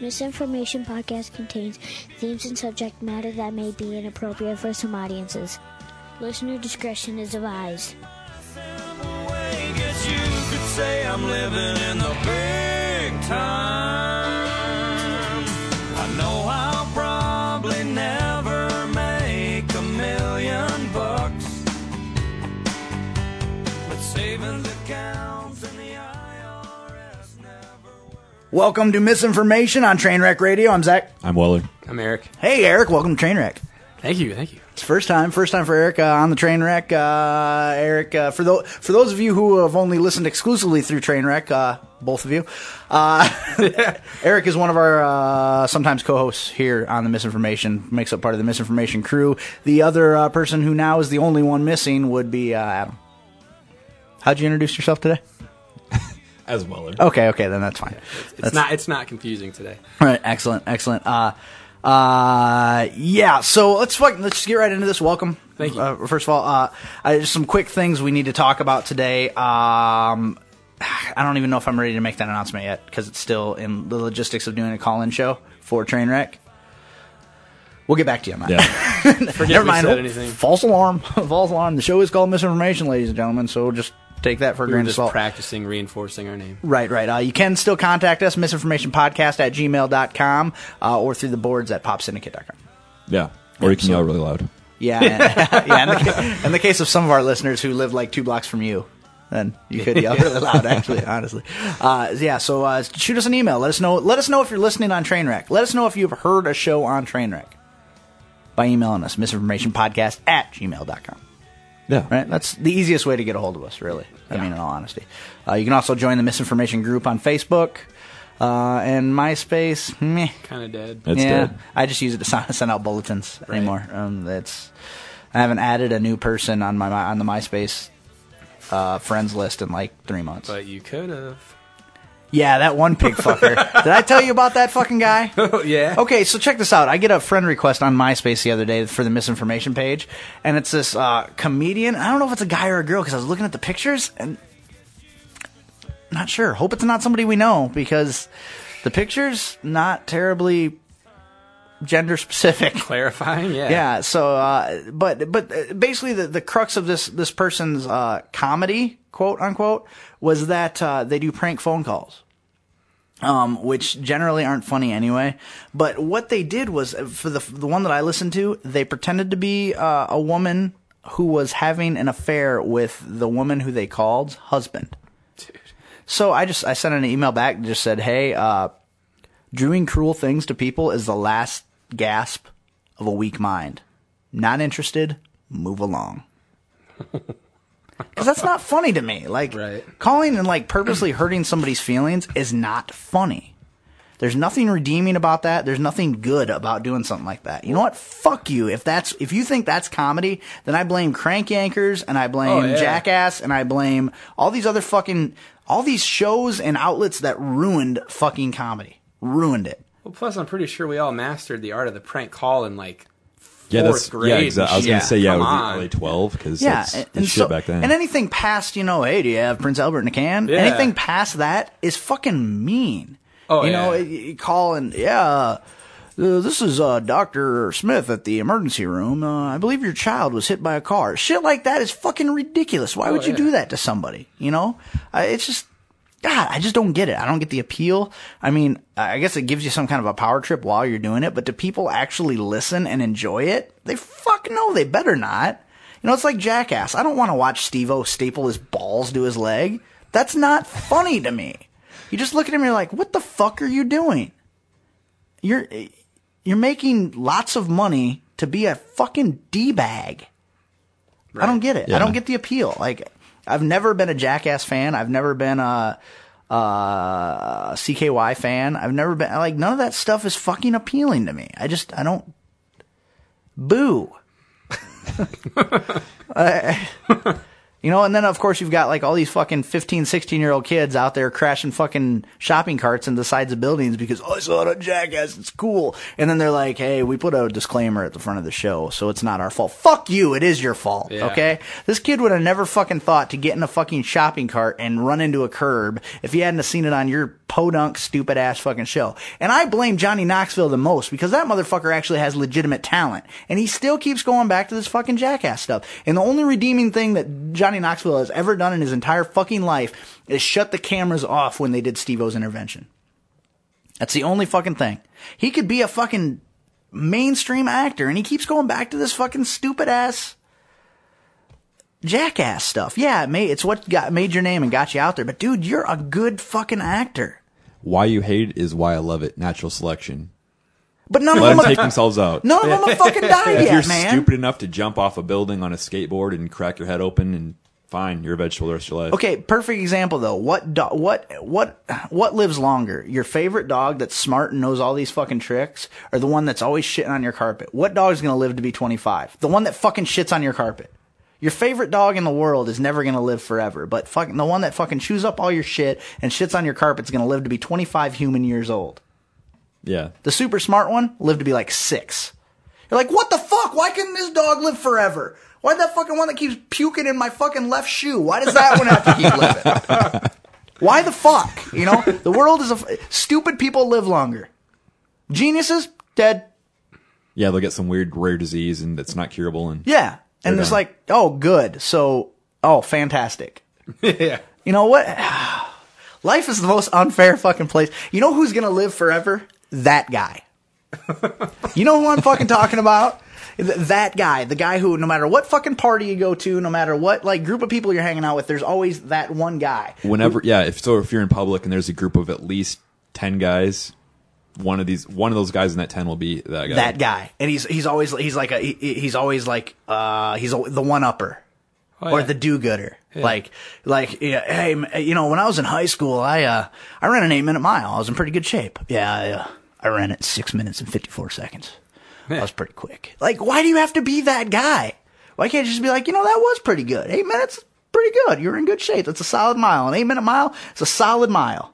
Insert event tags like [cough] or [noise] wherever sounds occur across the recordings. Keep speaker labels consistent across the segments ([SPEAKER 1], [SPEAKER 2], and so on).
[SPEAKER 1] Misinformation podcast contains themes and subject matter that may be inappropriate for some audiences. Listener discretion is advised.
[SPEAKER 2] Guess you could say I'm living in the big time.
[SPEAKER 3] Welcome to Misinformation on Trainwreck Radio. I'm Zach.
[SPEAKER 4] I'm Weller.
[SPEAKER 5] I'm Eric.
[SPEAKER 3] Hey, Eric. Welcome to Trainwreck.
[SPEAKER 5] Thank you, thank you.
[SPEAKER 3] It's first time, first time for Eric uh, on the Trainwreck. Uh, Eric, uh, for those for those of you who have only listened exclusively through Trainwreck, uh, both of you, uh, [laughs] Eric is one of our uh, sometimes co-hosts here on the Misinformation. Makes up part of the Misinformation crew. The other uh, person who now is the only one missing would be uh, Adam. How'd you introduce yourself today?
[SPEAKER 4] As Weller. [laughs]
[SPEAKER 3] Okay, okay, then that's fine.
[SPEAKER 5] It's not it's not confusing today.
[SPEAKER 3] All right, excellent, excellent. Uh, uh, yeah. So let's let's get right into this. Welcome.
[SPEAKER 5] Thank you.
[SPEAKER 3] Uh, first of all, uh, uh, just some quick things we need to talk about today. Um, I don't even know if I'm ready to make that announcement yet because it's still in the logistics of doing a call-in show for Trainwreck. We'll get back to you on that.
[SPEAKER 4] Yeah. [laughs]
[SPEAKER 3] Never mind. False alarm. [laughs] False alarm. The show is called Misinformation, ladies and gentlemen. So just take that for a
[SPEAKER 5] We were
[SPEAKER 3] grain of
[SPEAKER 5] just
[SPEAKER 3] salt.
[SPEAKER 5] practicing reinforcing our name.
[SPEAKER 3] Right, right. Uh, you can still contact us, misinformationpodcast at gmail.com, uh, or through the boards at popsyndicate.com.
[SPEAKER 4] Yeah. Or you can yell really loud.
[SPEAKER 3] Yeah, and, [laughs] yeah. In the, ca- in the case of some of our listeners who live like two blocks from you, then you could yell really loud. [laughs] Actually, honestly, uh, yeah. So uh, shoot us an email. Let us know. Let us know if you're listening on Trainwreck. Let us know if you've heard a show on Trainwreck by emailing us misinformationpodcast at gmail.com.
[SPEAKER 4] Yeah.
[SPEAKER 3] Right, that's the easiest way to get a hold of us. Really, I mean, in all honesty, uh, you can also join the misinformation group on Facebook uh, and MySpace. Meh.
[SPEAKER 5] Kind of dead.
[SPEAKER 4] It's
[SPEAKER 3] yeah,
[SPEAKER 4] dead.
[SPEAKER 3] I just use it to [laughs] send send out bulletins
[SPEAKER 5] Right.
[SPEAKER 3] anymore. Um, it's I haven't added a new person on my on the MySpace uh, friends list in like three months.
[SPEAKER 5] But you could have.
[SPEAKER 3] Yeah, that one pig fucker. [laughs] Did I tell you about that fucking guy?
[SPEAKER 5] Oh [laughs] yeah.
[SPEAKER 3] Okay, so check this out. I get a friend request on MySpace the other day for the misinformation page, and it's this uh, comedian. I don't know if it's a guy or a girl because I was looking at the pictures and not sure. Hope it's not somebody we know because the pictures not terribly gender specific. [laughs]
[SPEAKER 5] Clarifying. Yeah.
[SPEAKER 3] Yeah. So, uh, but but uh, basically, the the crux of this this person's uh, comedy, quote unquote, was that uh, they do prank phone calls. Um, which generally aren't funny anyway. But what they did was uh, for the the one that I listened to, they pretended to be uh, a woman who was having an affair with the woman who they called husband. Dude. So I just I sent an email back and just said, "Hey, uh, doing cruel things to people is the last gasp of a weak mind. Not interested. Move along." [laughs] Because that's not funny to me. Like
[SPEAKER 5] Right.
[SPEAKER 3] calling and like purposely hurting somebody's feelings is not funny. There's nothing redeeming about that. There's nothing good about doing something like that. You know what? Fuck you. If that's if you think that's comedy, then I blame Crank Yankers and I blame
[SPEAKER 5] Oh, yeah.
[SPEAKER 3] Jackass and I blame all these other fucking all these shows and outlets that ruined fucking comedy. Ruined it.
[SPEAKER 5] Well, plus I'm pretty sure we all mastered the art of the prank call in like
[SPEAKER 4] Yeah, that's
[SPEAKER 5] fourth grade.
[SPEAKER 4] yeah. Exactly. I was
[SPEAKER 5] Yeah,
[SPEAKER 4] gonna say yeah.
[SPEAKER 5] come
[SPEAKER 4] It was
[SPEAKER 5] on.
[SPEAKER 4] early twelve because
[SPEAKER 3] Yeah,
[SPEAKER 4] that's,
[SPEAKER 3] and,
[SPEAKER 4] that's
[SPEAKER 3] and
[SPEAKER 4] shit
[SPEAKER 3] so-
[SPEAKER 4] back then.
[SPEAKER 3] and anything past, you know, hey, do you have Prince Albert in a can?
[SPEAKER 5] Yeah.
[SPEAKER 3] Anything past that is fucking mean.
[SPEAKER 5] Oh,
[SPEAKER 3] you know,
[SPEAKER 5] yeah.
[SPEAKER 3] you you call and yeah, uh, this is uh, Doctor Smith at the emergency room. Uh, I believe your child was hit by a car. Shit like that is fucking ridiculous. Why would you
[SPEAKER 5] yeah.
[SPEAKER 3] do that to somebody? You know, uh, it's just. God, I just don't get it. I don't get the appeal. I mean, I guess it gives you some kind of a power trip while you're doing it, but do people actually listen and enjoy it? They fuck no, they better not. You know, it's like Jackass. I don't want to watch Steve O staple his balls to his leg. That's not funny to me. You just look at him and you're like, what the fuck are you doing? You're, you're making lots of money to be a fucking D-bag. I don't get it. I don't get the appeal. Like, I've never been a Jackass fan. I've never been a, a CKY fan. I've never been, like, none of that stuff is fucking appealing to me. I just, I don't, boo. [laughs] I- you know, and then of course you've got like all these fucking 15, 16 year old kids out there crashing fucking shopping carts into the sides of buildings because, oh, I saw it on Jackass, it's cool. And then they're like, hey, we put a disclaimer at the front of the show, so it's not our fault. Fuck you, it is your fault,
[SPEAKER 5] Yeah.
[SPEAKER 3] okay? This kid would have never fucking thought to get in a fucking shopping cart and run into a curb if he hadn't have seen it on your podunk, stupid ass fucking show. And I blame Johnny Knoxville the most because that motherfucker actually has legitimate talent. And he still keeps going back to this fucking jackass stuff. And the only redeeming thing that Johnny Knoxville has ever done in his entire fucking life is shut the cameras off when they did Steve O's intervention. That's the only fucking thing. He could be a fucking mainstream actor and he keeps going back to this fucking stupid ass jackass stuff. Yeah, it may, it's what got made your name and got you out there. But dude, you're a good fucking actor.
[SPEAKER 4] Why you hate it is why I love it. Natural selection.
[SPEAKER 3] But none
[SPEAKER 4] Let
[SPEAKER 3] of
[SPEAKER 4] them
[SPEAKER 3] them,
[SPEAKER 4] take themselves out.
[SPEAKER 3] none of them have fucking [laughs] died
[SPEAKER 4] if
[SPEAKER 3] yet,
[SPEAKER 4] you're
[SPEAKER 3] man.
[SPEAKER 4] stupid enough to jump off a building on a skateboard and crack your head open, and fine, you're a vegetable the rest of your life.
[SPEAKER 3] Okay, perfect example though. What do- what what what lives longer? Your favorite dog that's smart and knows all these fucking tricks, or the one that's always shitting on your carpet? What dog is gonna live to be twenty five? The one that fucking shits on your carpet. Your favorite dog in the world is never gonna live forever, but fucking the one that fucking chews up all your shit and shits on your carpet is gonna live to be twenty five human years old.
[SPEAKER 4] Yeah.
[SPEAKER 3] The super smart one lived to be like six. You're like, what the fuck? Why couldn't this dog live forever? Why that fucking one that keeps puking in my fucking left shoe? Why does that one have to keep living? [laughs] Why the fuck? You know, the world is a f- stupid people live longer. Geniuses dead.
[SPEAKER 4] Yeah, they'll get some weird rare disease and it's not curable. And
[SPEAKER 3] Yeah, and it's like, oh, good. So, oh, fantastic. [laughs]
[SPEAKER 5] yeah.
[SPEAKER 3] You know what? [sighs] Life is the most unfair fucking place. You know who's gonna live forever? That guy. [laughs] you know who I'm fucking talking about? Th- That guy, the guy who, no matter what fucking party you go to, no matter what like group of people you're hanging out with, there's always that one guy.
[SPEAKER 4] whenever, yeah, if so, if you're in public and there's a group of at least ten guys, one of these, one of those guys in that ten will be that guy.
[SPEAKER 3] That guy, and he's he's always he's like a he, he's always like uh he's a, the one upper.
[SPEAKER 5] Oh,
[SPEAKER 3] or the do-gooder. Like, like, yeah, hey, you know, when I was in high school, I, uh, I ran an eight-minute mile. I was in pretty good shape. Yeah, I, uh, I ran it six minutes and 54 seconds. That was pretty quick. Like, why do you have to be that guy? Why can't you just be like, you know, that was pretty good. Eight minutes, pretty good. You're in good shape. That's a solid mile. An eight-minute mile is a solid mile.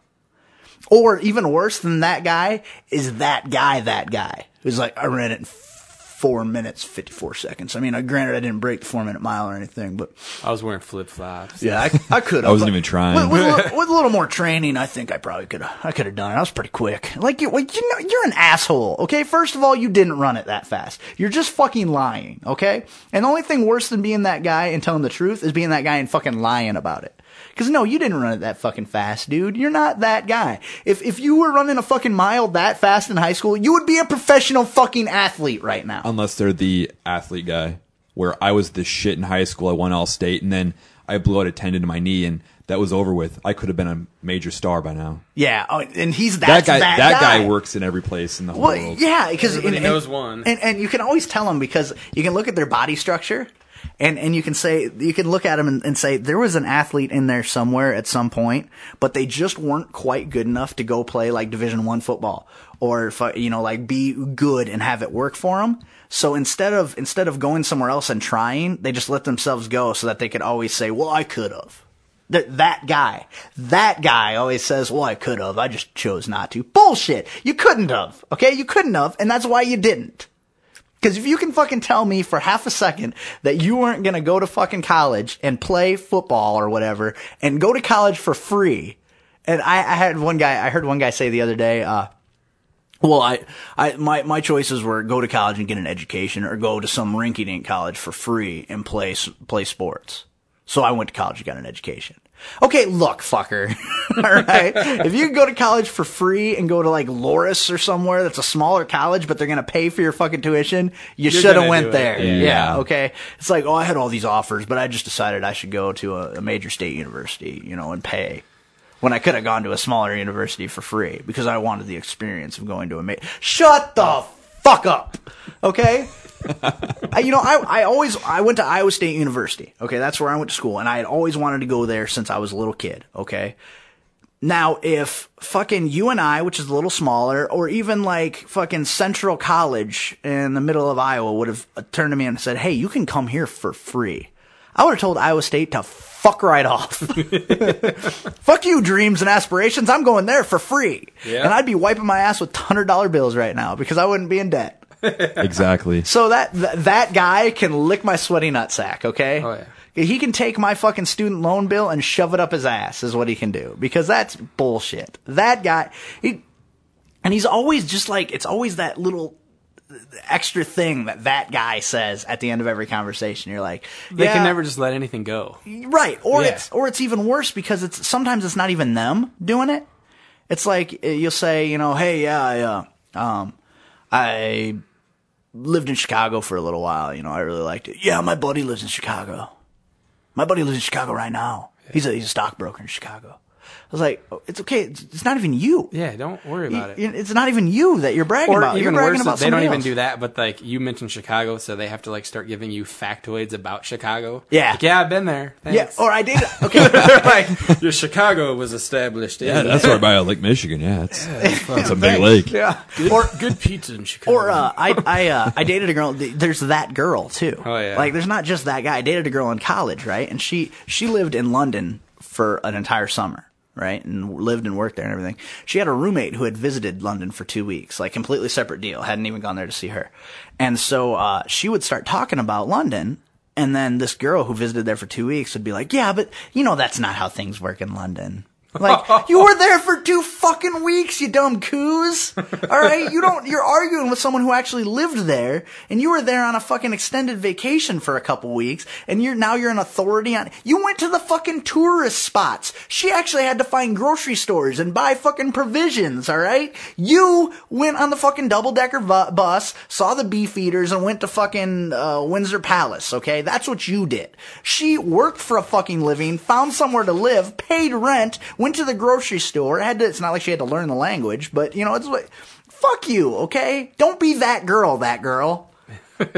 [SPEAKER 3] Or even worse than that guy is that guy, that guy who's like, I ran it in four minutes, 54 seconds. I mean, granted, I didn't break the four minute mile or anything, but
[SPEAKER 5] I was wearing flip flops.
[SPEAKER 3] yeah, I, I could have. [laughs]
[SPEAKER 4] I wasn't even trying.
[SPEAKER 3] With, with, a [laughs] little- with a little more training, I think I probably could have. I could have done it. I was pretty quick. Like you, like, you know, you're an asshole. Okay, first of all, you didn't run it that fast. You're just fucking lying. Okay, and the only thing worse than being that guy and telling the truth is being that guy and fucking lying about it. Because no, you didn't run it that fucking fast, dude. You're not that guy. If if you were running a fucking mile that fast in high school, you would be a professional fucking athlete right now.
[SPEAKER 4] unless they're the athlete guy, where I was the shit in high school. I won all state, and then I blew out a tendon in my knee, and that was over with. I could have been a major star by now.
[SPEAKER 3] yeah, oh, and he's
[SPEAKER 4] That guy,
[SPEAKER 3] that,
[SPEAKER 4] that guy. works in every place in the whole
[SPEAKER 3] Well,
[SPEAKER 4] world.
[SPEAKER 3] yeah, because
[SPEAKER 5] Everybody knows one.
[SPEAKER 3] and and you can always tell them because you can look at their body structure, and and you can say you can look at them and, and say there was an athlete in there somewhere at some point, but they just weren't quite good enough to go play like Division One football or uh, you know like be good and have it work for them. So instead of instead of going somewhere else and trying, they just let themselves go so that they could always say, "Well, I could have." That that guy, that guy always says, "Well, I could have. I just chose not to." Bullshit. You couldn't have. Okay, you couldn't have, and that's why you didn't. Because if you can fucking tell me for half a second that you weren't gonna go to fucking college and play football or whatever, and go to college for free, and I, I had one guy, I heard one guy say the other day, uh, well, I, I, my, my choices were go to college and get an education, or go to some rinky-dink college for free and play play sports. So I went to college and got an education. Okay, look, fucker. [laughs] All right. if you can go to college for free and go to like Loras or somewhere that's a smaller college, but they're going to pay for your fucking tuition, you should have went there.
[SPEAKER 5] Yeah.
[SPEAKER 3] Yeah. Okay. It's like, oh, I had all these offers, but I just decided I should go to a, a major state university, you know, and pay when I could have gone to a smaller university for free because I wanted the experience of going to a major. Shut the fuck up. Okay. [laughs] I, you know, I, I always, I went to Iowa State University. Okay. That's where I went to school and I had always wanted to go there since I was a little kid. Okay. Now, if fucking UNI, which is a little smaller, or even like fucking Central College in the middle of Iowa would have turned to me and said, Hey, you can come here for free. I would have told Iowa State to fuck right off. [laughs] fuck you, dreams and aspirations. I'm going there for free.
[SPEAKER 5] Yeah.
[SPEAKER 3] And I'd be wiping my ass with hundred dollar bills right now because I wouldn't be in debt. [laughs]
[SPEAKER 4] Exactly.
[SPEAKER 3] So that th- that guy can lick my sweaty nutsack, okay?
[SPEAKER 5] Oh, yeah.
[SPEAKER 3] He can take my fucking student loan bill and shove it up his ass is what he can do because that's bullshit. That guy, he, and he's always just like it's always that little extra thing that that guy says at the end of every conversation. You're like,
[SPEAKER 5] They can never just let anything go.
[SPEAKER 3] right, or
[SPEAKER 5] Yeah.
[SPEAKER 3] it's or it's even worse because it's sometimes it's not even them doing it. It's like uh, you'll say, you know, hey, yeah, I, uh, um, I lived in Chicago for a little while. You know, I really liked it. Yeah, my buddy lives in Chicago. My buddy lives in Chicago right now. He's a he's a stockbroker in Chicago. I was like, oh, it's okay. It's, it's not even you.
[SPEAKER 5] Yeah, don't worry about it.
[SPEAKER 3] You- It's not even you that you're bragging
[SPEAKER 5] Or
[SPEAKER 3] about.
[SPEAKER 5] even
[SPEAKER 3] you're bragging
[SPEAKER 5] worse,
[SPEAKER 3] about
[SPEAKER 5] they don't
[SPEAKER 3] somebody
[SPEAKER 5] even
[SPEAKER 3] else.
[SPEAKER 5] do that. But like you mentioned Chicago, so they have to like start giving you factoids about Chicago.
[SPEAKER 3] Yeah.
[SPEAKER 5] Like, yeah, I've been there.
[SPEAKER 3] Yeah,
[SPEAKER 5] Thanks.
[SPEAKER 3] or I did. [laughs] Okay, [laughs]
[SPEAKER 5] like your Chicago was established.
[SPEAKER 4] Yeah,
[SPEAKER 5] in
[SPEAKER 4] that's right by Lake Michigan. Yeah, it's, it's a big lake.
[SPEAKER 3] yeah.
[SPEAKER 5] or good pizza in Chicago.
[SPEAKER 3] Or uh, I I uh, I dated a girl. There's that girl too.
[SPEAKER 5] Oh, yeah.
[SPEAKER 3] Like there's not just that guy. I dated a girl in college, right? And she she lived in London for an entire summer, right? And lived and worked there and everything. She had a roommate who had visited London for two weeks, like completely separate deal. Hadn't even gone there to see her. And so uh, she would start talking about London. And then this girl who visited there for two weeks would be like, "Yeah, but you know that's not how things work in London." Like [laughs] you were there for two fucking weeks, you dumb coos. All right, you don't. You're arguing with someone who actually lived there, and you were there on a fucking extended vacation for a couple weeks, and you're now you're an authority on. You went to the fucking tourist spots. She actually had to find grocery stores and buy fucking provisions. All right, you went on the fucking double decker bu- bus, saw the beef eaters, and went to fucking uh, Windsor Palace. Okay, that's what you did. She worked for a fucking living, found somewhere to live, paid rent, went to the grocery store. Had to, it's not like she had to learn the language, but you know, it's like, fuck you, okay? Don't be that girl, that girl. [laughs]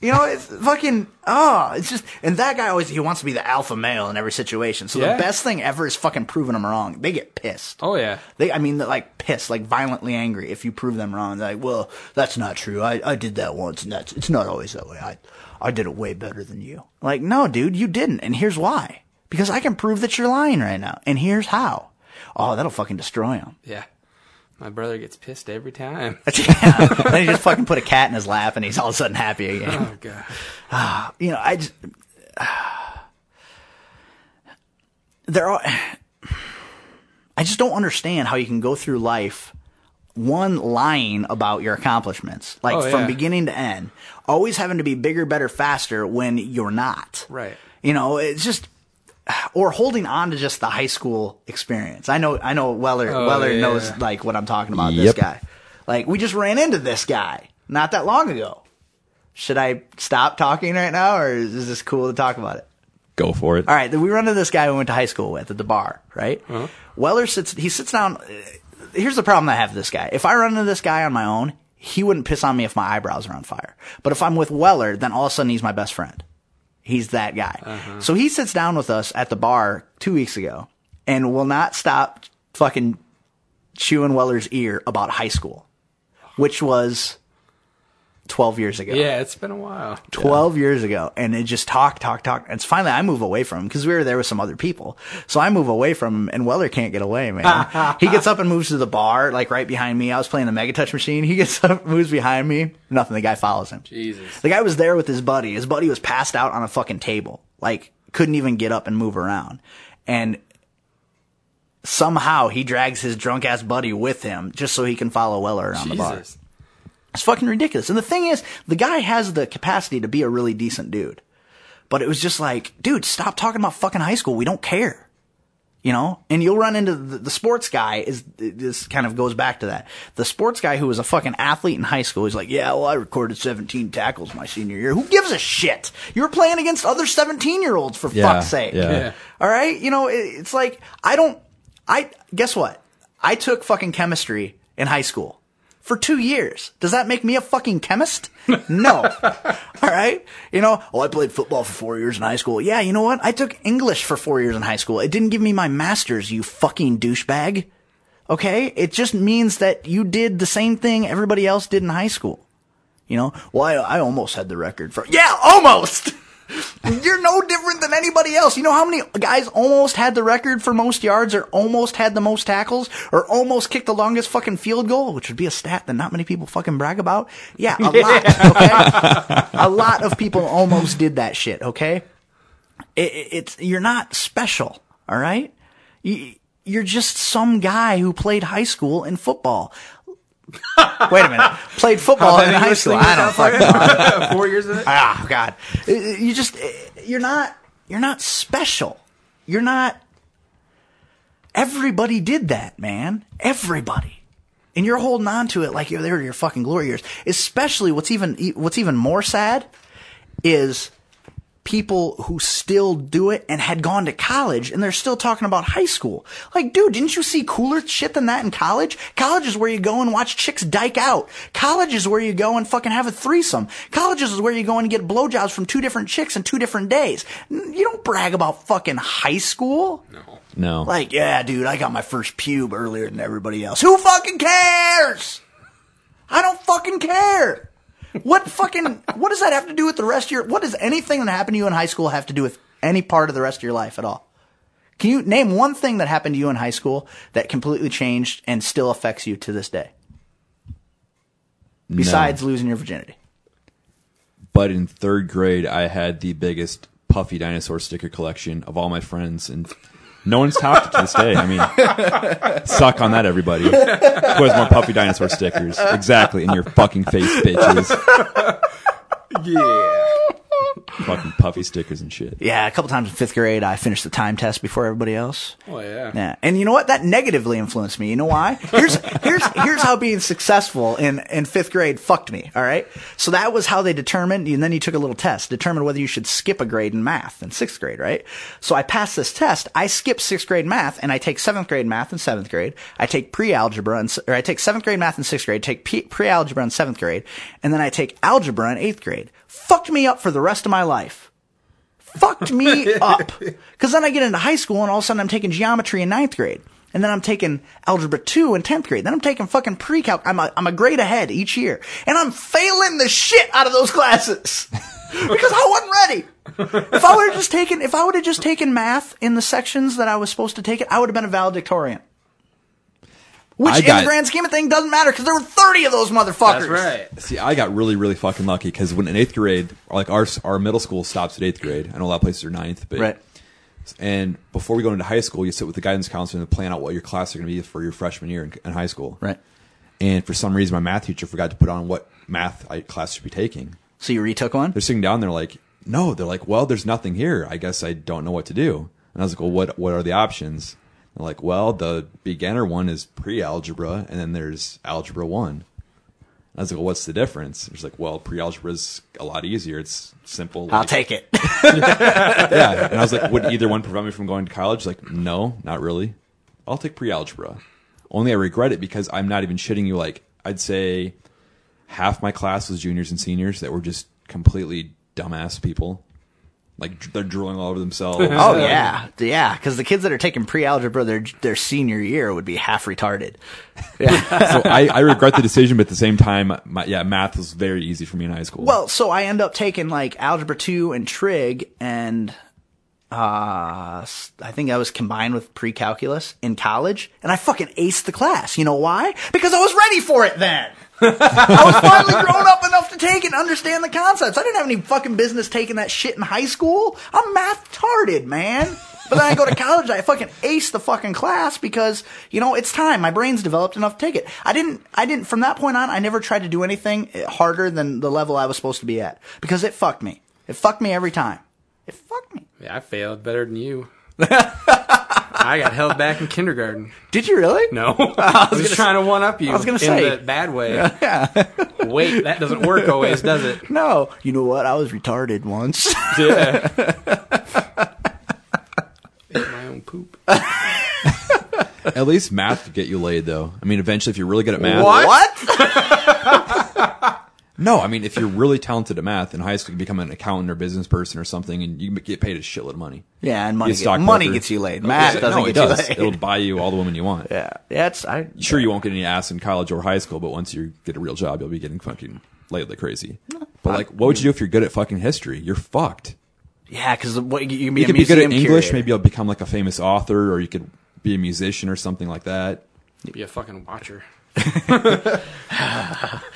[SPEAKER 3] You know, it's fucking, oh, it's just, and that guy always, he wants to be the alpha male in every situation. So
[SPEAKER 5] Yeah.
[SPEAKER 3] the best thing ever is fucking proving them wrong. They get pissed.
[SPEAKER 5] oh yeah.
[SPEAKER 3] They, I mean, like pissed, like violently angry if you prove them wrong. They're like, well, that's not true. I, I did that once and that's, it's not always that way. I, I did it way better than you. Like, no, dude, you didn't. And here's why. Because I can prove that you're lying right now. And here's how. Oh, that'll fucking destroy him.
[SPEAKER 5] Yeah. My brother gets pissed every time. [laughs]
[SPEAKER 3] yeah. [laughs] then he just fucking put a cat in his lap and he's all of a sudden happy again.
[SPEAKER 5] Oh god. [sighs]
[SPEAKER 3] you know, I just [sighs] there are. [sighs] I just don't understand how you can go through life one lying about your accomplishments, like
[SPEAKER 5] Oh,
[SPEAKER 3] from beginning to end, always having to be bigger, better, faster when you're not.
[SPEAKER 5] Right.
[SPEAKER 3] You know, it's just or holding on to just the high school experience. I know, I know. Weller,
[SPEAKER 5] Oh,
[SPEAKER 3] Weller
[SPEAKER 5] yeah.
[SPEAKER 3] knows like what I'm talking about. This guy, like we just ran into this guy not that long ago. Should I stop talking right now, or is this cool to talk about it?
[SPEAKER 4] Go for it.
[SPEAKER 3] All right, we run into this guy we went to high school with at the bar, right?
[SPEAKER 5] Uh-huh.
[SPEAKER 3] Weller sits, he sits down. uh, Here's the problem I have with this guy. If I run into this guy on my own, he wouldn't piss on me if my eyebrows are on fire. But if I'm with Weller, then all of a sudden he's my best friend. He's that guy.
[SPEAKER 5] Uh-huh.
[SPEAKER 3] So he sits down with us at the bar two weeks ago and will not stop fucking chewing Weller's ear about high school, which was 12 years ago.
[SPEAKER 5] Yeah, it's been a while.
[SPEAKER 3] 12 years ago and it just talk talk talk. And it's finally i move away from him because we were there with some other people. So i move away from him and weller can't get away man. [laughs] He gets up and moves to the bar like right behind me. I was playing the Megatouch machine. He gets [laughs] up moves behind me. Nothing. The guy follows him.
[SPEAKER 5] Jesus.
[SPEAKER 3] the guy was there with his buddy. His buddy was passed out on a fucking table. Like couldn't even get up and move around. And somehow he drags his drunk ass buddy with him just so he can follow weller around the bar.
[SPEAKER 5] Jesus.
[SPEAKER 3] It's fucking ridiculous. And the thing is, the guy has the capacity to be a really decent dude. But it was just like, dude, stop talking about fucking high school. We don't care. You know? And you'll run into the, the sports guy is, this kind of goes back to that. The sports guy who was a fucking athlete in high school, he's like, yeah, well, I recorded 17 tackles my senior year. Who gives a shit? You were playing against other 17 year olds for
[SPEAKER 4] Yeah,
[SPEAKER 3] fuck's sake.
[SPEAKER 4] yeah.
[SPEAKER 5] Yeah.
[SPEAKER 3] All right. You know, it, it's like, I don't, I, guess what? I took fucking chemistry in high school for two years. Does that make me a fucking chemist? No. [laughs] All right. You know, oh, I played football for four years in high school. Yeah. You know what? I took English for four years in high school. It didn't give me my master's, you fucking douchebag. Okay. It just means that you did the same thing everybody else did in high school. You know, well, I, I almost had the record for, yeah, almost. [laughs] You're no different than anybody else. You know how many guys almost had the record for most yards or almost had the most tackles or almost kicked the longest fucking field goal, which would be a stat that not many people fucking brag about? Yeah, a lot. [laughs] Okay? a lot of people almost did that shit, okay? It, it- it's, you're not special, all right? You, you're just some guy who played high school in football. [laughs] Wait a minute. Played football in high school. I don't fucking know. [laughs]
[SPEAKER 5] Four years of it.
[SPEAKER 3] Ah, God. Uh, You just, uh, you're not, you're not special. You're not, everybody did that, man. Everybody. And you're holding on to it like you're there to your fucking glory years. Especially what's even, what's even more sad is people who still do it and had gone to college and they're still talking about high school. Like, dude, didn't you see cooler shit than that in college? College is where you go and watch chicks dyke out. College is where you go and fucking have a threesome. College is where you go and get blowjobs from two different chicks in two different days. You don't brag about fucking high school.
[SPEAKER 4] No. No.
[SPEAKER 3] Like, yeah, dude, I got my first pube earlier than everybody else. Who fucking cares? I don't fucking care. What fucking, what does that have to do with the rest of your, what does anything that happened to you in high school have to do with any part of the rest of your life at all? Can you name one thing that happened to you in high school that completely changed and still affects you to this day? Besides losing your virginity.
[SPEAKER 4] but in third grade, I had the biggest puffy dinosaur sticker collection of all my friends, and no one's it to this day. I mean, suck on that, everybody. Who has more puffy dinosaur stickers? Exactly, in your fucking face, bitches. [laughs]
[SPEAKER 5] Yeah.
[SPEAKER 4] Fucking puffy stickers and shit.
[SPEAKER 3] Yeah, a couple times in fifth grade, I finished the time test before everybody else.
[SPEAKER 5] Oh yeah.
[SPEAKER 3] Yeah, and you know what? That negatively influenced me. You know why? Here's here's here's how being successful in in fifth grade fucked me. All right, so that was how they determined, and then you took a little test, determined whether you should skip a grade in math in sixth grade. Right. So I passed this test. I skip sixth grade math, and I take seventh grade math in seventh grade. I take pre-algebra, and, or I take seventh grade math in sixth grade. Take pre-algebra in seventh grade, and then I take algebra in eighth grade. Fucked me up for the rest of my life fucked me [laughs] up. Because then I get into high school and all of a sudden I'm taking geometry in ninth grade. And then I'm taking algebra 2 in 10th grade. Then I'm taking fucking pre-calc. I'm a, I'm a grade ahead each year. And I'm failing the shit out of those classes. [laughs] because I wasn't ready. If I would have just taken, if I would have just taken math in the sections that I was supposed to take it, I would have been a valedictorian. Which
[SPEAKER 4] I
[SPEAKER 3] in
[SPEAKER 4] got-
[SPEAKER 3] the grand scheme of things doesn't matter because there were 30 of those motherfuckers.
[SPEAKER 5] That's right.
[SPEAKER 4] See, I got really, really fucking lucky because when in eighth grade, like our our middle school stops at eighth grade. I know a lot of places are ninth, but
[SPEAKER 3] Right.
[SPEAKER 4] And before we go into high school, you sit with the guidance counselor and plan out what your classes are going to be for your freshman year in, in high school.
[SPEAKER 3] Right.
[SPEAKER 4] And for some reason, my math teacher forgot to put on what math I, class should be taking.
[SPEAKER 3] So you retook one?
[SPEAKER 4] They're sitting down They're like, no, they're like, well, there's nothing here. I guess I don't know what to do. And I was like, well, what what are the options? Like, well, the beginner one is pre-algebra, and then there's algebra one. I was like, well, what's the difference? It's like, well, pre-algebra is a lot easier. It's simple.
[SPEAKER 3] I'll take it. [laughs]
[SPEAKER 4] yeah. And I was like, would either one prevent me from going to college? Like, no, not really. I'll take pre-algebra. Only I regret it because I'm not even shitting you. Like, I'd say half my class was juniors and seniors that were just completely dumbass people. Like, they're drooling all over themselves. [laughs]
[SPEAKER 3] Oh yeah, yeah. Because the kids that are taking pre-algebra their their senior year would be half retarded. [laughs]
[SPEAKER 4] so I, I regret the decision, but at the same time, my, yeah, math was very easy for me in high school.
[SPEAKER 3] Well, so I end up taking like algebra two and trig, and uh, s- I think I was combined with pre-calculus in college, and I fucking aced the class. You know why? Because I was ready for it then. I was finally grown up enough to take it and understand the concepts. I didn't have any fucking business taking that shit in high school. I'm math tarded, man. But then I go to college, I fucking ace the fucking class because, you know, it's time. My brain's developed enough to take it. I didn't, I didn't, from that point on, I never tried to do anything harder than the level I was supposed to be at because it fucked me. It fucked me every time. It fucked me.
[SPEAKER 5] Yeah, I failed better than you. [laughs] I got held back in kindergarten.
[SPEAKER 3] Did you really?
[SPEAKER 5] No, [laughs] I was, [laughs] just trying to one up you.
[SPEAKER 3] I was gonna
[SPEAKER 5] in
[SPEAKER 3] say.
[SPEAKER 5] the bad way. [laughs] Wait, that doesn't work always, does it?
[SPEAKER 3] No. You know what? I was retarded once.
[SPEAKER 5] Yeah. Ate my own poop.
[SPEAKER 4] at least math could get you laid, though. I mean, eventually, if you're really good at math.
[SPEAKER 3] what?
[SPEAKER 4] No, I mean, if you're really talented at math in high school, you become an accountant or business person or something, and you get paid a shitload of money.
[SPEAKER 3] Yeah, and
[SPEAKER 4] Be
[SPEAKER 3] money, get, money gets you laid. Oh, math
[SPEAKER 4] Yeah,
[SPEAKER 3] doesn't
[SPEAKER 4] no, it
[SPEAKER 3] get
[SPEAKER 4] does.
[SPEAKER 3] you laid.
[SPEAKER 4] It'll buy you all the women you want.
[SPEAKER 3] yeah, that's I.
[SPEAKER 4] Sure, you won't get any ass in college or high school, but once you get a real job, you'll be getting fucking laid like crazy. But like, what would you do if you're good at fucking history? You're fucked.
[SPEAKER 3] Yeah, because what you can be
[SPEAKER 4] You
[SPEAKER 3] a
[SPEAKER 4] could be good at English.
[SPEAKER 3] curator.
[SPEAKER 4] Maybe you'll become like a famous author, or you could be a musician or something like that.
[SPEAKER 5] Be a fucking watcher. [laughs]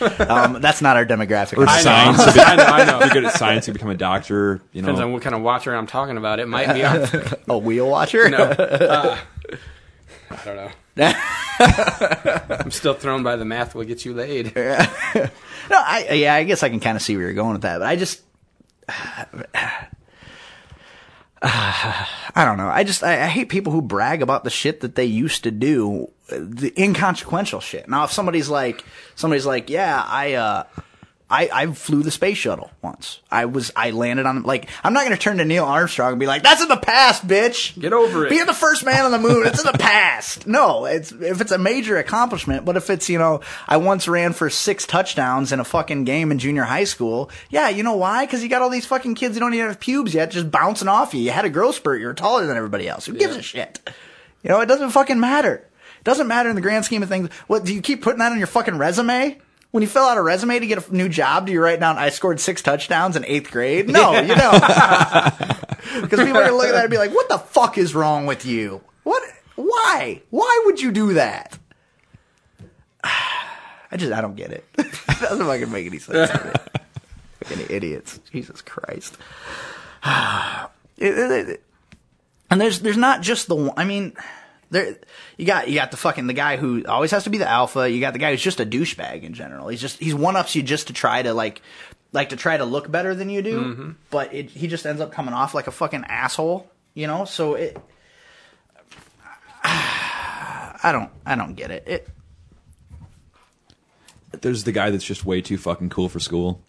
[SPEAKER 3] Um, that's not our demographic.
[SPEAKER 4] Or
[SPEAKER 5] I know.
[SPEAKER 4] science.
[SPEAKER 5] I know. I know.
[SPEAKER 4] If you're good at science, you become a doctor. You
[SPEAKER 5] Depends on
[SPEAKER 4] know,
[SPEAKER 5] what kind of watcher I'm talking about. It might be. [laughs] [laughs]
[SPEAKER 3] a wheel watcher.
[SPEAKER 5] no. Uh, I don't know. I'm still thrown by the math will get you laid.
[SPEAKER 3] No, I yeah, I guess I can kind of see where you're going with that, but I just [sighs] [sighs] I don't know. I just I, I hate people who brag about the shit that they used to do, the inconsequential shit. Now, if somebody's like somebody's like, yeah, I uh I, I flew the space shuttle once. I was I landed on like I'm not gonna turn to Neil Armstrong and be like, that's in the past, bitch.
[SPEAKER 5] Get over it.
[SPEAKER 3] Being the first man on the moon, it's in the past. [laughs] No, it's if it's a major accomplishment, but if it's, you know, I once ran for six touchdowns in a fucking game in junior high school, yeah, you know why? Because you got all these fucking kids who don't even have pubes yet just bouncing off you. You had a growth spurt, you're taller than everybody else. Who gives a shit? You know, it doesn't fucking matter. Doesn't matter in the grand scheme of things. What do you keep putting that on your fucking resume? When you fill out a resume to get a new job, do you write down I scored six touchdowns in eighth grade? No, you don't. [laughs] Because people are gonna look at that and be like, "What the fuck is wrong with you? What? Why? Why would you do that?" [sighs] I just I don't get it. it [laughs] doesn't fucking make any sense to me. Fucking idiots. Jesus Christ. [sighs] It- it- it- and there's there's not just the one. I mean, there you got you got the fucking the guy who always has to be the alpha. You got the guy who's just a douchebag in general. He's just he's one ups you just to try to like like to try to look better than you do. Mm-hmm. But it, he just ends up coming off like a fucking asshole. You know. So it. [sighs] I don't I don't get it. It
[SPEAKER 4] there's the guy that's just way too fucking cool for school.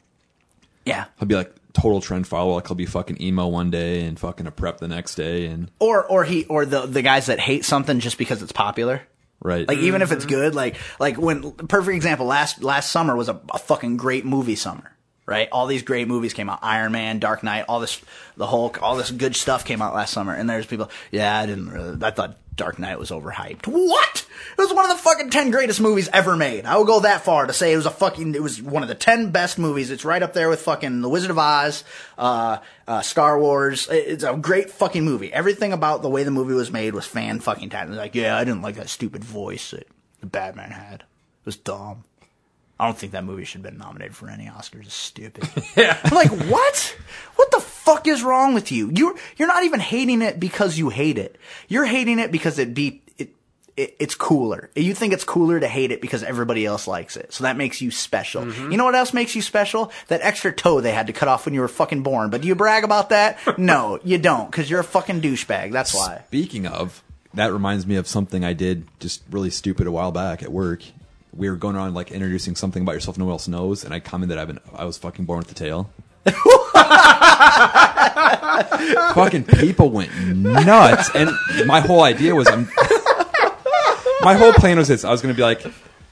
[SPEAKER 3] yeah.
[SPEAKER 4] He'll be like total trend follower. Like he'll be fucking emo one day and fucking a prep the next day, and
[SPEAKER 3] Or or he or the the guys that hate something just because it's popular.
[SPEAKER 4] right.
[SPEAKER 3] Like even if it's mm-hmm. good, like like when perfect example last last summer was a, a fucking great movie summer, right? All these great movies came out, Iron Man, Dark Knight, all this, the Hulk, all this good stuff came out last summer, and there's people, yeah, I didn't really, I thought Dark Knight was overhyped. What? It was one of the fucking ten greatest movies ever made. I will go that far to say it was a fucking, it was one of the ten best movies. It's right up there with fucking The Wizard of Oz, uh, uh, Star Wars. It's a great fucking movie. Everything about the way the movie was made was fan fucking talented. Like, yeah, I didn't like that stupid voice that the Batman had. It was dumb. I don't think that movie should have been nominated for any Oscars. It's stupid. [laughs] yeah. I'm like, what? What the fuck is wrong with you? You're you're not even hating it because you hate it. You're hating it because it be it, it it's cooler. You think it's cooler to hate it because everybody else likes it. So that makes you special. Mm-hmm. You know what else makes you special? That extra toe they had to cut off when you were fucking born. But do you brag about that? [laughs] no, you don't, because you're a fucking douchebag. That's why.
[SPEAKER 4] Speaking of, that reminds me of something I did just really stupid a while back at work. We were going around like introducing something about yourself no one else knows, and I commented I've been I was fucking born with the tail. [laughs] fucking people went nuts, and my whole idea was I'm. [laughs] my whole plan was this: I was going to be like,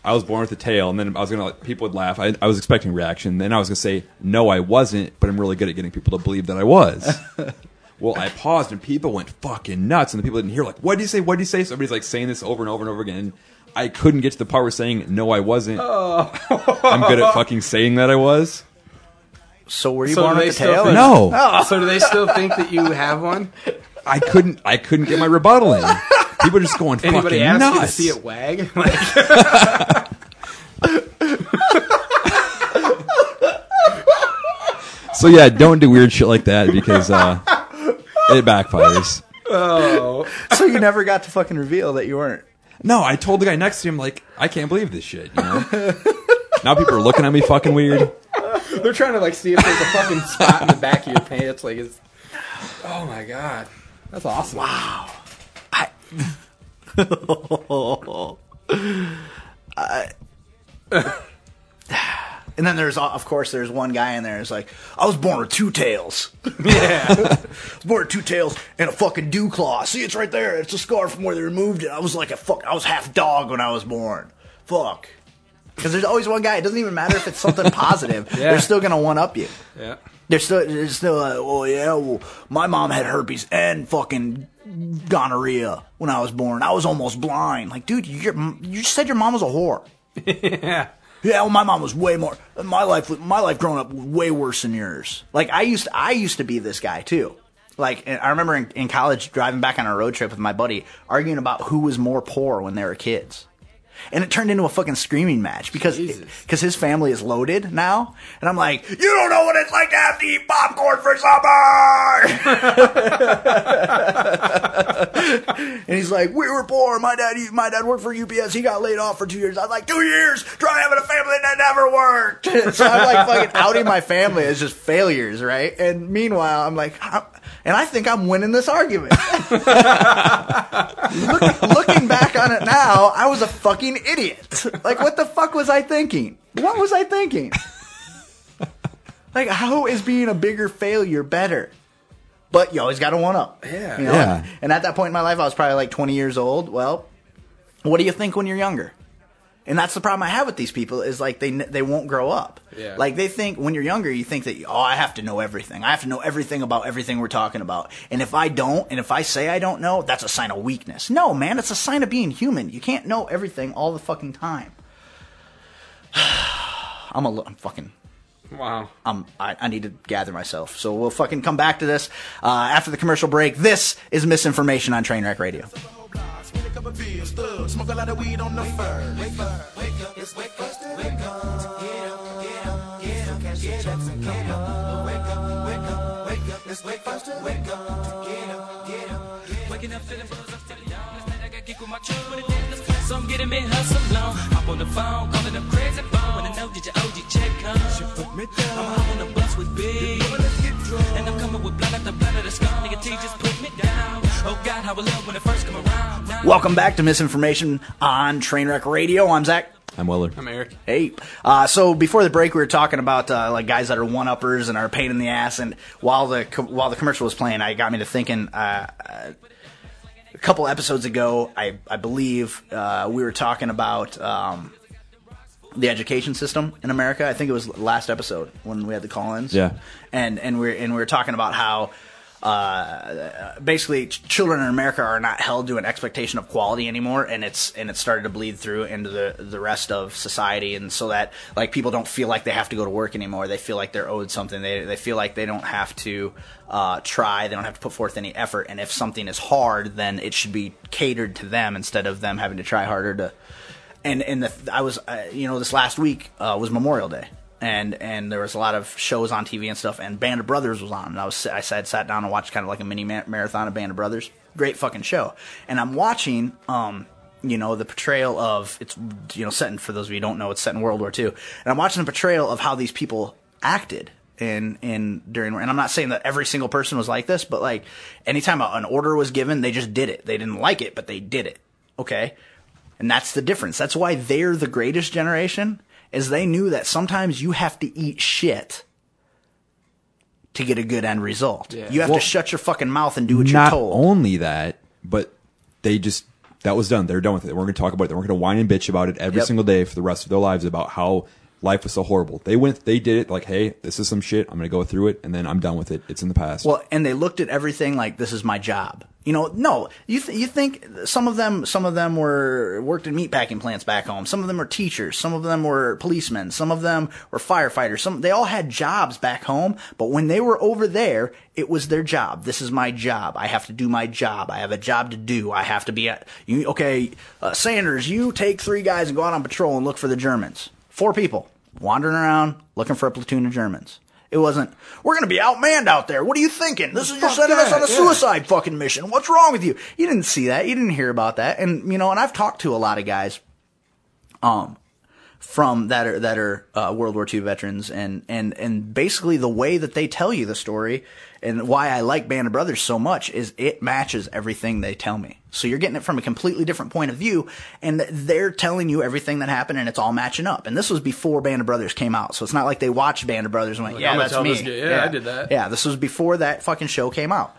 [SPEAKER 4] I was born with a tail, and then I was going to like people would laugh. I, I was expecting reaction. Then I was going to say, no, I wasn't, but I'm really good at getting people to believe that I was. [laughs] Well, I paused and people went fucking nuts, and the people didn't hear like, "What did you say? What did you say?" So everybody's like saying this over and over and over again. I couldn't get to the part where saying, "No, I wasn't." I'm good at fucking saying that I was.
[SPEAKER 3] So were you
[SPEAKER 5] So
[SPEAKER 3] born with
[SPEAKER 5] they
[SPEAKER 3] the
[SPEAKER 5] still
[SPEAKER 3] tail?
[SPEAKER 5] think-
[SPEAKER 4] No,
[SPEAKER 5] So do they still think that you have one?
[SPEAKER 4] I couldn't. I couldn't get my rebuttal in. People are just going
[SPEAKER 5] Anybody
[SPEAKER 4] fucking
[SPEAKER 5] ask
[SPEAKER 4] nuts.
[SPEAKER 5] you to see it wag? [laughs] Like,
[SPEAKER 4] So yeah, don't do weird shit like that because uh, it backfires.
[SPEAKER 5] oh,
[SPEAKER 3] so you never got to fucking reveal that you weren't.
[SPEAKER 4] No, I told the guy next to him like, I can't believe this shit. You know. [laughs] now people are looking at me fucking weird.
[SPEAKER 5] they're trying to like see if there's a fucking spot in the back of your pants. Like, it's, oh my god, that's awesome. Wow. [laughs] [laughs]
[SPEAKER 3] And then there's, of course, there's one guy in there who's like, I was born with two tails. [laughs]
[SPEAKER 5] Yeah.
[SPEAKER 3] I was [laughs] born with two tails and a fucking dew claw. See, it's right there. It's a scar from where they removed it. I was like a fuck. I was half dog when I was born. Fuck. Because there's always one guy. It doesn't even matter if it's something [laughs] positive.
[SPEAKER 5] Yeah.
[SPEAKER 3] They're still gonna one up you.
[SPEAKER 5] yeah.
[SPEAKER 3] They're still, they're still like, oh yeah, well, my mom had herpes and fucking gonorrhea when I was born. I was almost blind. Like, dude, you're, you just said your mom was a whore.
[SPEAKER 5] Yeah.
[SPEAKER 3] Yeah, well, my mom was way more. My life, my life growing up was way worse than yours. Like I used, to, I used to be this guy too. Like I remember in, in college driving back on a road trip with my buddy, arguing about who was more poor when they were kids. And it turned into a fucking screaming match because because his family is loaded now, and I'm like, you don't know what it's like to have to eat popcorn for supper. [laughs] and he's like, we were poor. My dad, my dad worked for UPS. He got laid off for two years. I was like, two years. Try having a family that never worked. [laughs] so I'm like fucking outing my family as just failures, right? And meanwhile, I'm like, I'm, and I think I'm winning this argument. [laughs] Look, looking back on it now, I was a fucking idiot. Like, what the fuck was I thinking? What was I thinking? [laughs] Like, how is being a bigger failure better? But you always got to one up.
[SPEAKER 5] Yeah.
[SPEAKER 3] You know?
[SPEAKER 4] Yeah.
[SPEAKER 3] And at that point in my life, I was probably like 20 years old. Well, what do you think when you're younger? And that's the problem I have with these people is like they they won't grow up.
[SPEAKER 5] Yeah.
[SPEAKER 3] Like they think when you're younger, you think that oh I have to know everything. I have to know everything about everything we're talking about. And if I don't, and if I say I don't know, that's a sign of weakness. No, man, it's a sign of being human. You can't know everything all the fucking time. [sighs] I'm a li- I'm fucking
[SPEAKER 5] Wow.
[SPEAKER 3] um, I, I need to gather myself. So we'll fucking come back to this uh, after the commercial break. This is misinformation on Trainwreck Radio.
[SPEAKER 6] Spin a couple beers, thug, smoke a lot of weed on the fur. Wake up, wake up, it's wake up, wake up. Get up, get up, get up, cash your checks and come up. Wake up, wake up, wake up, it's wake up, wake up. Get up, get up, get up.
[SPEAKER 2] Waking up feeling buzz, I'm steady down. Last night I got kicked with my truck with a dance so I'm getting me hustle on. Hop on the phone, calling up crazy phone. Wanna know did your OG check come? I'm hop on the bus with Big. And I'm coming with blood at the blood of the skull. Nigga T just put me down. Oh God, how I love when it
[SPEAKER 3] Welcome back to Misinformation on Trainwreck Radio. I'm Zach.
[SPEAKER 4] I'm Weller.
[SPEAKER 5] I'm Eric.
[SPEAKER 3] Hey, uh, so before the break, we were talking about uh, like guys that are one uppers and are a pain in the ass. And while the co- while the commercial was playing, I got me to thinking. Uh, uh, a couple episodes ago, I I believe uh, we were talking about um, the education system in America. I think it was last episode when we had the call-ins.
[SPEAKER 4] Yeah.
[SPEAKER 3] and and we are and we were talking about how. Uh, basically, ch- children in America are not held to an expectation of quality anymore, and it's and it started to bleed through into the the rest of society, and so that like people don't feel like they have to go to work anymore. They feel like they're owed something. They they feel like they don't have to uh, try. They don't have to put forth any effort. And if something is hard, then it should be catered to them instead of them having to try harder to and and the, I was uh, you know this last week uh, was Memorial Day and and there was a lot of shows on TV and stuff and Band of Brothers was on. And I was I sat sat down and watched kind of like a mini marathon of Band of Brothers. Great fucking show. And I'm watching um you know the portrayal of it's you know set in for those of you who don't know it's set in World War II and I'm watching the portrayal of how these people acted in in during and I'm not saying that every single person was like this but like anytime an order was given they just did it. They didn't like it but they did it. Okay? And that's the difference. That's why they're the greatest generation, is they knew that sometimes you have to eat shit to get a good end result.
[SPEAKER 5] Yeah.
[SPEAKER 3] You have
[SPEAKER 4] Well,
[SPEAKER 3] to shut your fucking mouth and do what you're told.
[SPEAKER 4] Not only that, but they just that was done. They're done with it. We're going to talk about it. They We're going to whine and bitch about it every
[SPEAKER 3] Yep.
[SPEAKER 4] single day for the rest of their lives about how life was so horrible. They went, they did it like, hey, this is some shit. I'm going to go through it, and then I'm done with it. It's in the past.
[SPEAKER 3] Well, and they looked at everything like this is my job. You know, no, you th- you think some of them some of them were worked in meatpacking plants back home. Some of them were teachers. Some of them were policemen. Some of them were firefighters. Some they all had jobs back home. But when they were over there, it was their job. This is my job. I have to do my job. I have a job to do. I have to be at you. Okay, uh, Sanders, you take three guys and go out on patrol and look for the Germans. Four people wandering around looking for a platoon of Germans. It wasn't, we're going to be outmanned out there. What are you thinking? This is you're
[SPEAKER 5] Fuck
[SPEAKER 3] sending us on a
[SPEAKER 5] yeah.
[SPEAKER 3] suicide fucking mission. What's wrong with you? You didn't see that. You didn't hear about that. And, you know, and I've talked to a lot of guys, um, from that are that are uh, World War II veterans, and and and basically the way that they tell you the story, and why I like Band of Brothers so much is it matches everything they tell me. So you're getting it from a completely different point of view, and they're telling you everything that happened, and it's all matching up. And this was before Band of Brothers came out, so it's not like they watched Band of Brothers and went,
[SPEAKER 5] Like,
[SPEAKER 3] "Yeah, that's me."
[SPEAKER 5] guy- yeah, I did that.
[SPEAKER 3] Yeah, this was before that fucking show came out.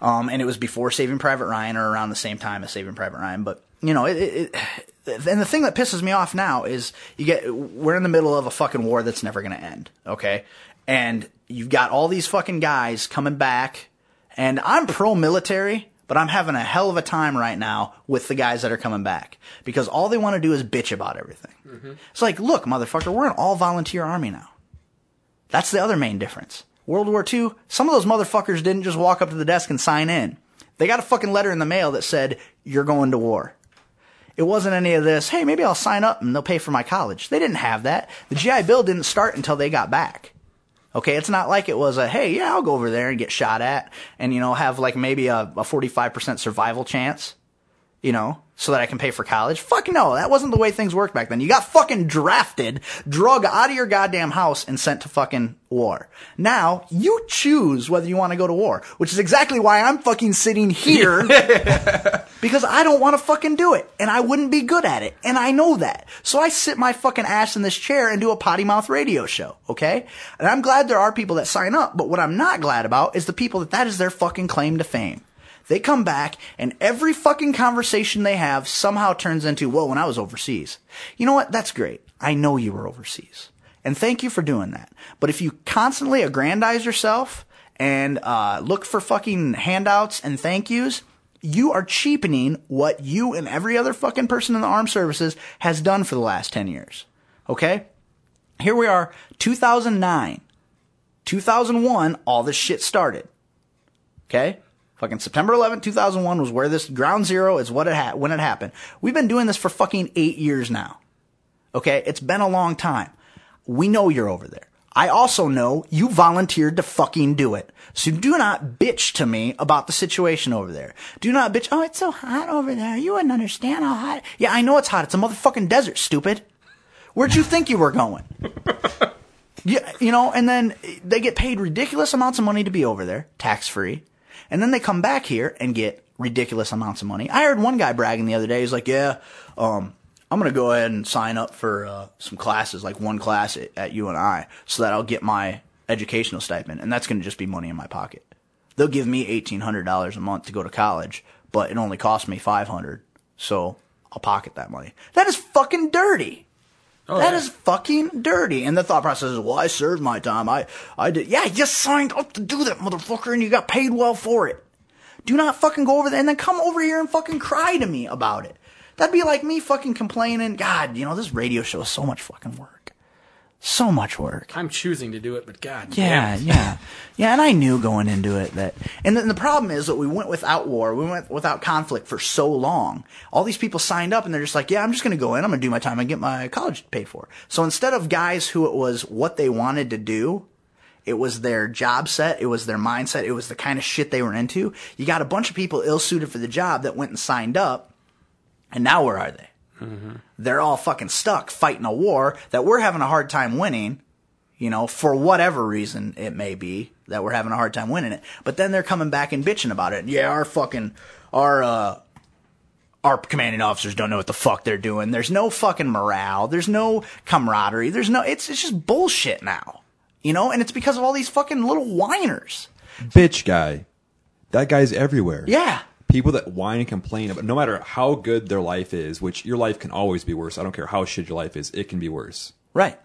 [SPEAKER 3] Um, and it was before Saving Private Ryan or around the same time as Saving Private Ryan. But, you know, it, it, it, and the thing that pisses me off now is you get, we're in the middle of a fucking war that's never going to end. Okay. And you've got all these fucking guys coming back and I'm pro military, but I'm having a hell of a time right now with the guys that are coming back because all they want to do is bitch about everything. Mm-hmm. It's like, look, motherfucker, we're an all volunteer army now. That's the other main difference. World War II, some of those motherfuckers didn't just walk up to the desk and sign in. They got a fucking letter in the mail that said, you're going to war. It wasn't any of this, hey, maybe I'll sign up and they'll pay for my college. They didn't have that. The GI Bill didn't start until they got back. Okay, it's not like it was a, hey, yeah, I'll go over there and get shot at and, you know, have like maybe a, a 45% survival chance, you know, so that I can pay for college. Fuck no, that wasn't the way things worked back then. You got fucking drafted, drug out of your goddamn house and sent to fucking war. Now, you choose whether you want to go to war, which is exactly why I'm fucking sitting here [laughs] because I don't want to fucking do it and I wouldn't be good at it. And I know that. So I sit my fucking ass in this chair and do a potty mouth radio show. Okay. And I'm glad there are people that sign up, but what I'm not glad about is the people that that is their fucking claim to fame. They come back and every fucking conversation they have somehow turns into, well, when I was overseas. You know what? That's great. I know you were overseas. And thank you for doing that. But if you constantly aggrandize yourself and uh, look for fucking handouts and thank yous, you are cheapening what you and every other fucking person in the armed services has done for the last 10 years. Okay? Here we are, 2009. 2001, all this shit started. Okay? Fucking September 11, 2001 was where this ground zero is what it ha- when it happened. We've been doing this for fucking eight years now. Okay? It's been a long time. We know you're over there. I also know you volunteered to fucking do it. So do not bitch to me about the situation over there. Do not bitch, oh, it's so hot over there. You wouldn't understand how hot. Yeah, I know it's hot. It's a motherfucking desert, stupid. Where'd you think you were going? [laughs] Yeah, you know, and then they get paid ridiculous amounts of money to be over there, tax free. And then they come back here and get ridiculous amounts of money. I heard one guy bragging the other day. He's like, yeah, um, I'm going to go ahead and sign up for uh, some classes, like one class at, at UNI, so that I'll get my educational stipend. And that's going to just be money in my pocket. They'll give me $1,800 a month to go to college, but it only costs me 500 So I'll pocket that money. That is fucking dirty. Oh, that is fucking dirty. And the thought process is, well, I served my time. I, I did. Yeah, you signed up to do that, motherfucker, and you got paid well for it. Do not fucking go over there and then come over here and fucking cry to me about it. That'd be like me fucking complaining, God, you know, this radio show is so much fucking work. So much work.
[SPEAKER 5] I'm choosing to do it, but God,
[SPEAKER 3] Yeah, yeah, yeah. And I knew going into it that, and then the problem is that we went without war, we went without conflict for so long. All these people signed up, and they're just like, "Yeah, I'm just going to go in. I'm going to do my time and get my college paid for." So instead of guys who it was what they wanted to do, it was their job set, it was their mindset, it was the kind of shit they were into. You got a bunch of people ill suited for the job that went and signed up, and now where are they? They're all fucking stuck fighting a war that we're having a hard time winning you know, for whatever reason it may be that we're having a hard time winning it. But then they're coming back and bitching about it. Yeah, our fucking our uh our commanding officers don't know what the fuck they're doing. There's no fucking morale. There's no camaraderie. There's no it's it's just bullshit now. You know, and it's because of all these fucking little whiners.
[SPEAKER 4] Bitch guy. That guy's everywhere.
[SPEAKER 3] Yeah.
[SPEAKER 4] People that whine and complain about no matter how good their life is, which your life can always be worse. I don't care how shit your life is, it can be worse.
[SPEAKER 3] Right.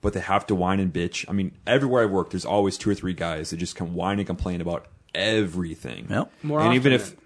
[SPEAKER 4] But they have to whine and bitch. I mean, everywhere I work, there's always two or three guys that just come whine and complain about everything.
[SPEAKER 3] Yep.
[SPEAKER 5] More
[SPEAKER 4] and even
[SPEAKER 5] often
[SPEAKER 4] if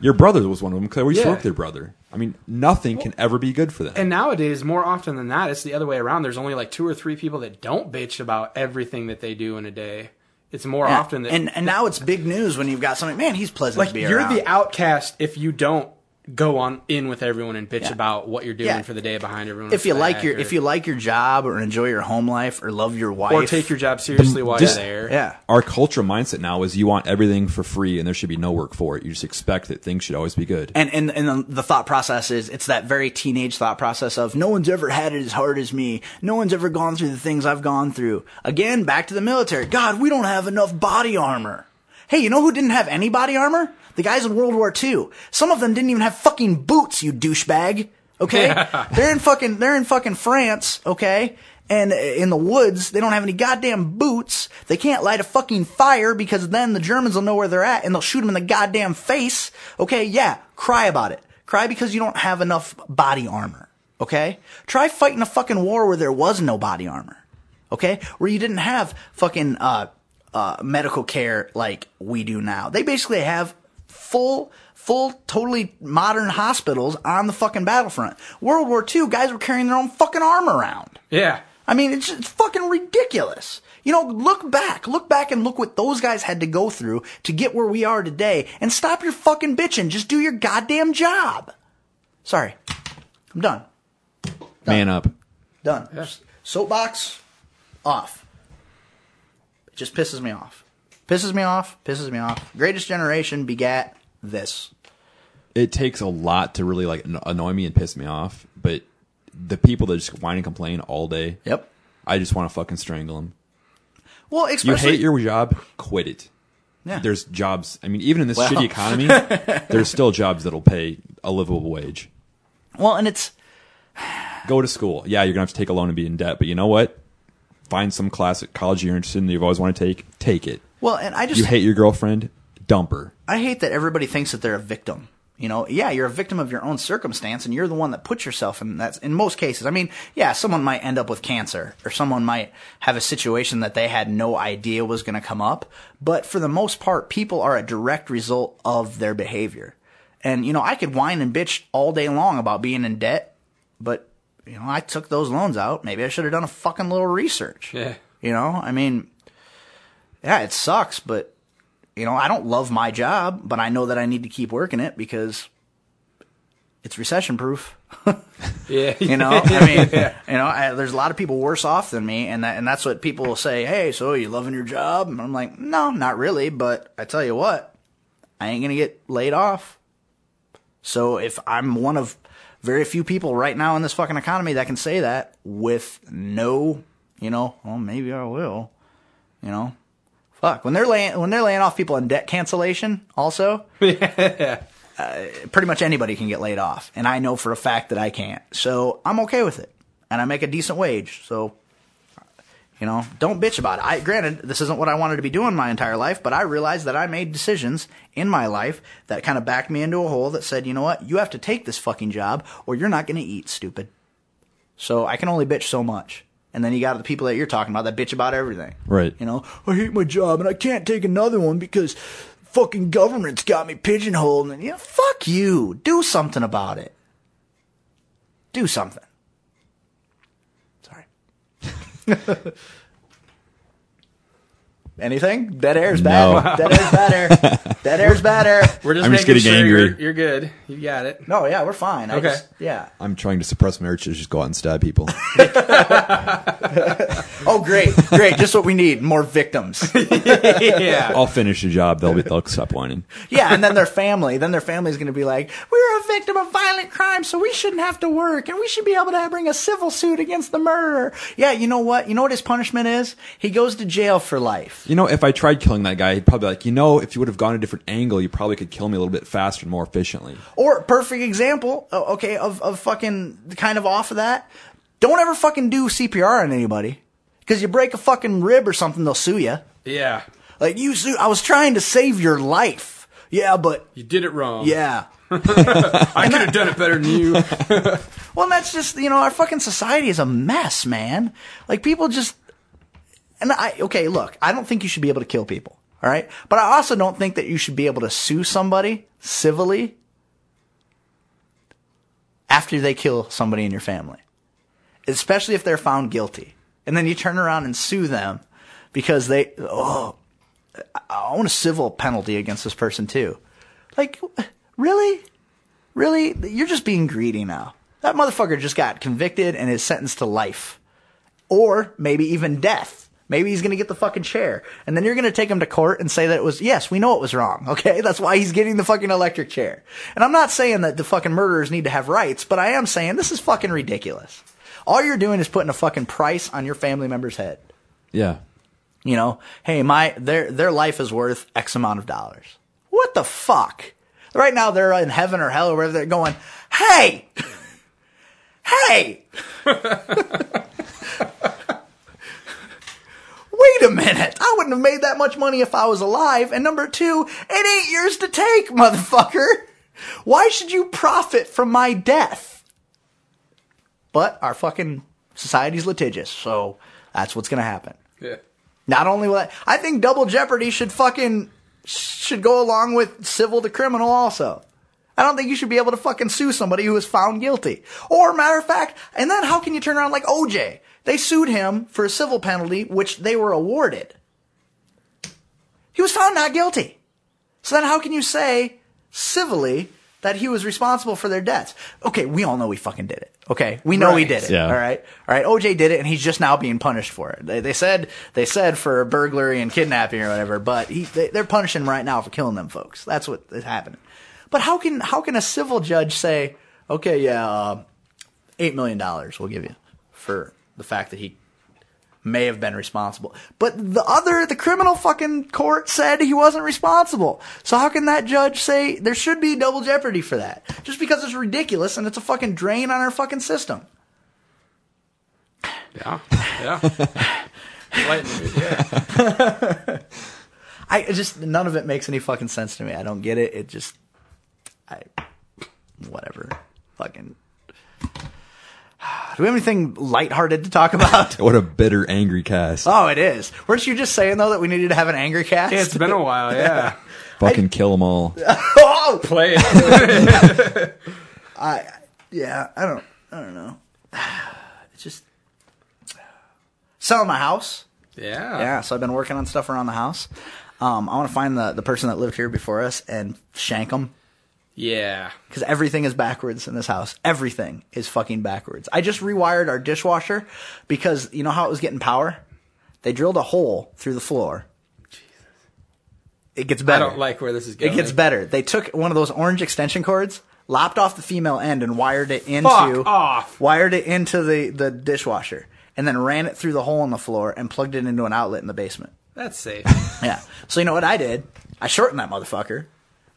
[SPEAKER 4] your brother was one of them, because I used to
[SPEAKER 5] Yeah.
[SPEAKER 4] work with their brother. I mean, nothing can ever be good for them.
[SPEAKER 5] And nowadays, more often than not, it's the other way around. There's only like two or three people that don't bitch about everything that they do in a day. It's more
[SPEAKER 3] Yeah.
[SPEAKER 5] often that
[SPEAKER 3] and and now it's big news when you've got something. Man, he's pleasant
[SPEAKER 5] like
[SPEAKER 3] to be
[SPEAKER 5] you're
[SPEAKER 3] around.
[SPEAKER 5] the outcast if you don't go on in with everyone and bitch
[SPEAKER 3] Yeah.
[SPEAKER 5] about what you're doing
[SPEAKER 3] Yeah.
[SPEAKER 5] for the day behind everyone.
[SPEAKER 3] if you like your
[SPEAKER 5] or,
[SPEAKER 3] if you like your job or enjoy your home life or love your wife
[SPEAKER 5] or take your job seriously while
[SPEAKER 4] just-
[SPEAKER 5] you're there.
[SPEAKER 3] yeah
[SPEAKER 4] Our cultural mindset now is you want everything for free and there should be no work for it. You just expect that things should always be good.
[SPEAKER 3] And, and and the thought process is it's that very teenage thought process of no one's ever had it as hard as me. No one's ever gone through the things I've gone through. Again, back to the military. God, we don't have enough body armor. Hey, you know who didn't have any body armor? The guys in World War II. Some of them didn't even have fucking boots, you douchebag. Okay? [laughs] They're in fucking they're in fucking France, okay? And in the woods, they don't have any goddamn boots. They can't light a fucking fire because then the Germans will know where they're at and they'll shoot them in the goddamn face. Okay, yeah, cry about it. Cry because you don't have enough body armor. Okay? Try fighting a fucking war where there was no body armor. Okay? Where you didn't have fucking uh uh medical care like we do now. They basically have full, full, totally modern hospitals on the fucking battlefront. World War II, guys were carrying their own fucking arm around.
[SPEAKER 5] Yeah.
[SPEAKER 3] I mean, it's, it's fucking ridiculous. You know, look back, look back and look what those guys had to go through to get where we are today and stop your fucking bitching. Just do your goddamn job. Sorry. I'm done.
[SPEAKER 4] Man up.
[SPEAKER 3] Done. Soapbox off. It just pisses me off. Pisses me off. Pisses me off. Greatest Generation begat this.
[SPEAKER 4] It takes a lot to really like annoy me and piss me off, but the people that just whine and complain all day,
[SPEAKER 3] Yep.
[SPEAKER 4] I just want to fucking strangle them.
[SPEAKER 3] Well,
[SPEAKER 4] You hate your job, quit it.
[SPEAKER 3] Yeah.
[SPEAKER 4] There's jobs. I mean, even in this
[SPEAKER 3] Well.
[SPEAKER 4] shitty economy, [laughs] there's still jobs that'll pay a livable wage.
[SPEAKER 3] well, and it's
[SPEAKER 4] Go to school. Yeah, you're gonna have to take a loan and be in debt, but you know what? Find some classic college you're interested in that you've always wanted to take. Take it.
[SPEAKER 3] well, and I just
[SPEAKER 4] You hate your girlfriend? Dump her.
[SPEAKER 3] I hate that everybody thinks that they're a victim. You know, yeah, you're a victim of your own circumstance, and you're the one that puts yourself in that. In most cases, I mean, yeah, someone might end up with cancer, or someone might have a situation that they had no idea was going to come up. But for the most part, people are a direct result of their behavior. And you know, I could whine and bitch all day long about being in debt, but you know, I took those loans out. Maybe I should have done a fucking little research.
[SPEAKER 5] Yeah.
[SPEAKER 3] You know, I mean, yeah, it sucks, but you know, I don't love my job, but I know that I need to keep working it because it's recession proof. [laughs]
[SPEAKER 5] Yeah.
[SPEAKER 3] You know, [laughs] I mean, you know, I, there's a lot of people worse off than me, and that, and that's what people will say. Hey, so you loving your job? And I'm like, no, not really. But I tell you what, I ain't gonna get laid off. So if I'm one of very few people right now in this fucking economy that can say that with no, you know, well, maybe I will, you know, fuck when they're laying when they're laying off people in debt cancellation, also, [laughs] uh, pretty much anybody can get laid off, and I know for a fact that I can't. So I'm okay with it, and I make a decent wage. So you know, don't bitch about it. I granted this isn't what I wanted to be doing my entire life, but I realized that I made decisions in my life that kind of backed me into a hole that said, you know what, you have to take this fucking job or you're not going to eat, stupid. So I can only bitch so much. And then you got the people that you're talking about that bitch about everything.
[SPEAKER 4] Right.
[SPEAKER 3] You know, I hate my job and I can't take another one because fucking government's got me pigeonholed. And you know, fuck you. Do something about it. Do something. Sorry. [laughs] Anything? Dead air's bad. [laughs] Dead air's better. Dead air's better.
[SPEAKER 5] We're just
[SPEAKER 4] I'm just
[SPEAKER 5] making
[SPEAKER 4] getting
[SPEAKER 5] sure
[SPEAKER 4] angry.
[SPEAKER 5] You're, you're good. You got it.
[SPEAKER 3] No, yeah, we're fine. I
[SPEAKER 5] Okay.
[SPEAKER 3] just- yeah.
[SPEAKER 4] I'm trying to suppress my urge to just go out and stab people. [laughs] [laughs]
[SPEAKER 3] Oh, great, great. Just what we need. More victims.
[SPEAKER 5] yeah.
[SPEAKER 4] I'll finish the job. They'll be, they'll stop whining.
[SPEAKER 3] Yeah, and then their family, then their family's going to be like, "We're a victim of violent crime, so we shouldn't have to work, and we should be able to bring a civil suit against the murderer." Yeah, you know what? You know what his punishment is? He goes to jail for life.
[SPEAKER 4] You know, if I tried killing that guy, he'd probably be like, you know, if you would have gone a different angle, you probably could kill me a little bit faster and more efficiently.
[SPEAKER 3] Or perfect example, okay, of of fucking kind of off of that. Don't ever fucking do CPR on anybody because you break a fucking rib or something, they'll sue you.
[SPEAKER 5] Yeah.
[SPEAKER 3] Like you sue. I was trying to save your life. Yeah, but
[SPEAKER 5] You did it wrong.
[SPEAKER 3] yeah. [laughs] [laughs]
[SPEAKER 5] I could have done it better than you. [laughs]
[SPEAKER 3] Well, that's just you know our fucking society is a mess, man. Like people just and I okay, look, I don't think you should be able to kill people, all right? But I also don't think that you should be able to sue somebody civilly after they kill somebody in your family. Especially if they're found guilty. And then you turn around and sue them because they oh I- want a civil penalty against this person too. Like really? Really? You're just being greedy now. That motherfucker just got convicted and is sentenced to life. Or maybe even death. Maybe he's gonna get the fucking chair. And then you're gonna take him to court and say that it was, yes, we know it was wrong, [laughs] okay? That's why he's getting the fucking electric chair. And I'm not saying that the fucking murderers need to have rights, but I am saying this is fucking ridiculous. All you're doing is putting a fucking price on your family member's head.
[SPEAKER 4] Yeah.
[SPEAKER 3] You know, hey, my their their life is worth X amount of dollars. What the fuck? Right now they're in heaven or hell or wherever they're going, hey! [laughs] hey! [laughs] Wait a minute. I wouldn't have made that much money if I was alive. And number two, it ain't yours to take, [laughs] motherfucker. Why should you profit from my death? But our fucking society's litigious, so that's what's gonna happen.
[SPEAKER 5] Yeah.
[SPEAKER 3] Not only will I, I think Double Jeopardy should fucking should go along with civil to criminal also. I don't think you should be able to fucking sue somebody who was found guilty. Or matter of fact, and then how can you turn around like OJ? They sued him for a civil penalty, which they were awarded. He was found not guilty. So then how can you say civilly that he was responsible for their deaths? Okay, we all know he fucking did it. Okay, we know he did it.
[SPEAKER 4] Yeah.
[SPEAKER 3] All right, all right. OJ did it, and he's just now being punished for it. They, they said they said for burglary and kidnapping or whatever, but he, they, they're punishing him right now for killing them folks. That's what is happening. But how can how can a civil judge say, okay, yeah, uh, eight million dollars we'll give you for the fact that he may have been responsible. But the other, the criminal fucking court said he wasn't responsible. So how can that judge say there should be double jeopardy for that? Just because it's ridiculous and it's a fucking drain on our fucking system.
[SPEAKER 5] Yeah. Yeah. Yeah. [laughs]
[SPEAKER 3] I just, none of it makes any fucking sense to me. I don't get it. It just, I, whatever. Fucking. [sighs] Do we have anything lighthearted to talk about? [laughs]
[SPEAKER 4] What a bitter, angry cast.
[SPEAKER 3] Oh, it is. Weren't you just saying though that we needed to have an angry cast?
[SPEAKER 5] Yeah, It's been a while, [laughs] yeah.
[SPEAKER 4] Fucking kill them all. [laughs]
[SPEAKER 3] oh,
[SPEAKER 5] Play it.
[SPEAKER 3] I yeah, I don't I don't know. [sighs] It's just [sighs] selling my house.
[SPEAKER 5] Yeah.
[SPEAKER 3] Yeah, so I've been working on stuff around the house. Um, I want to find the the person that lived here before us and shank them
[SPEAKER 5] Yeah.
[SPEAKER 3] because everything is backwards in this house. Everything is fucking backwards. I just rewired our dishwasher because you know how it was getting power. They drilled a hole through the floor. Jesus. It gets better.
[SPEAKER 5] I don't like where this is going.
[SPEAKER 3] It gets better. They took one of those orange extension cords, lopped off the female end, and wired it into
[SPEAKER 5] Fuck off.
[SPEAKER 3] wired it into the the dishwasher, and then ran it through the hole in the floor and plugged it into an outlet in the basement.
[SPEAKER 5] That's safe. [laughs]
[SPEAKER 3] Yeah. So you know what I did? I shortened that motherfucker,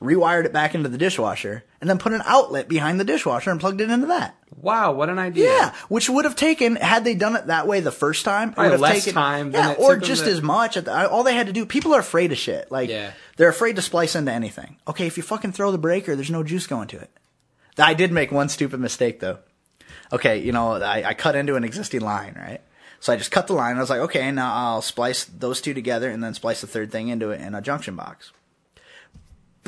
[SPEAKER 3] rewired it back into the dishwasher, and then put an outlet behind the dishwasher and plugged it into that.
[SPEAKER 5] Wow, what an idea.
[SPEAKER 3] Yeah, which would have taken had they done it that way the first time.
[SPEAKER 5] Probably
[SPEAKER 3] would have
[SPEAKER 5] less
[SPEAKER 3] taken,
[SPEAKER 5] time than
[SPEAKER 3] yeah, or just as much. At the, all they had to do. People are afraid of shit. Like
[SPEAKER 5] Yeah.
[SPEAKER 3] they're afraid to splice into anything. Okay, if you fucking throw the breaker, there's no juice going to it. I did make one stupid mistake though. Okay, you know, I, I cut into an existing line, right? So I just cut the line. I was like, okay, now I'll splice those two together and then splice the third thing into it in a junction box.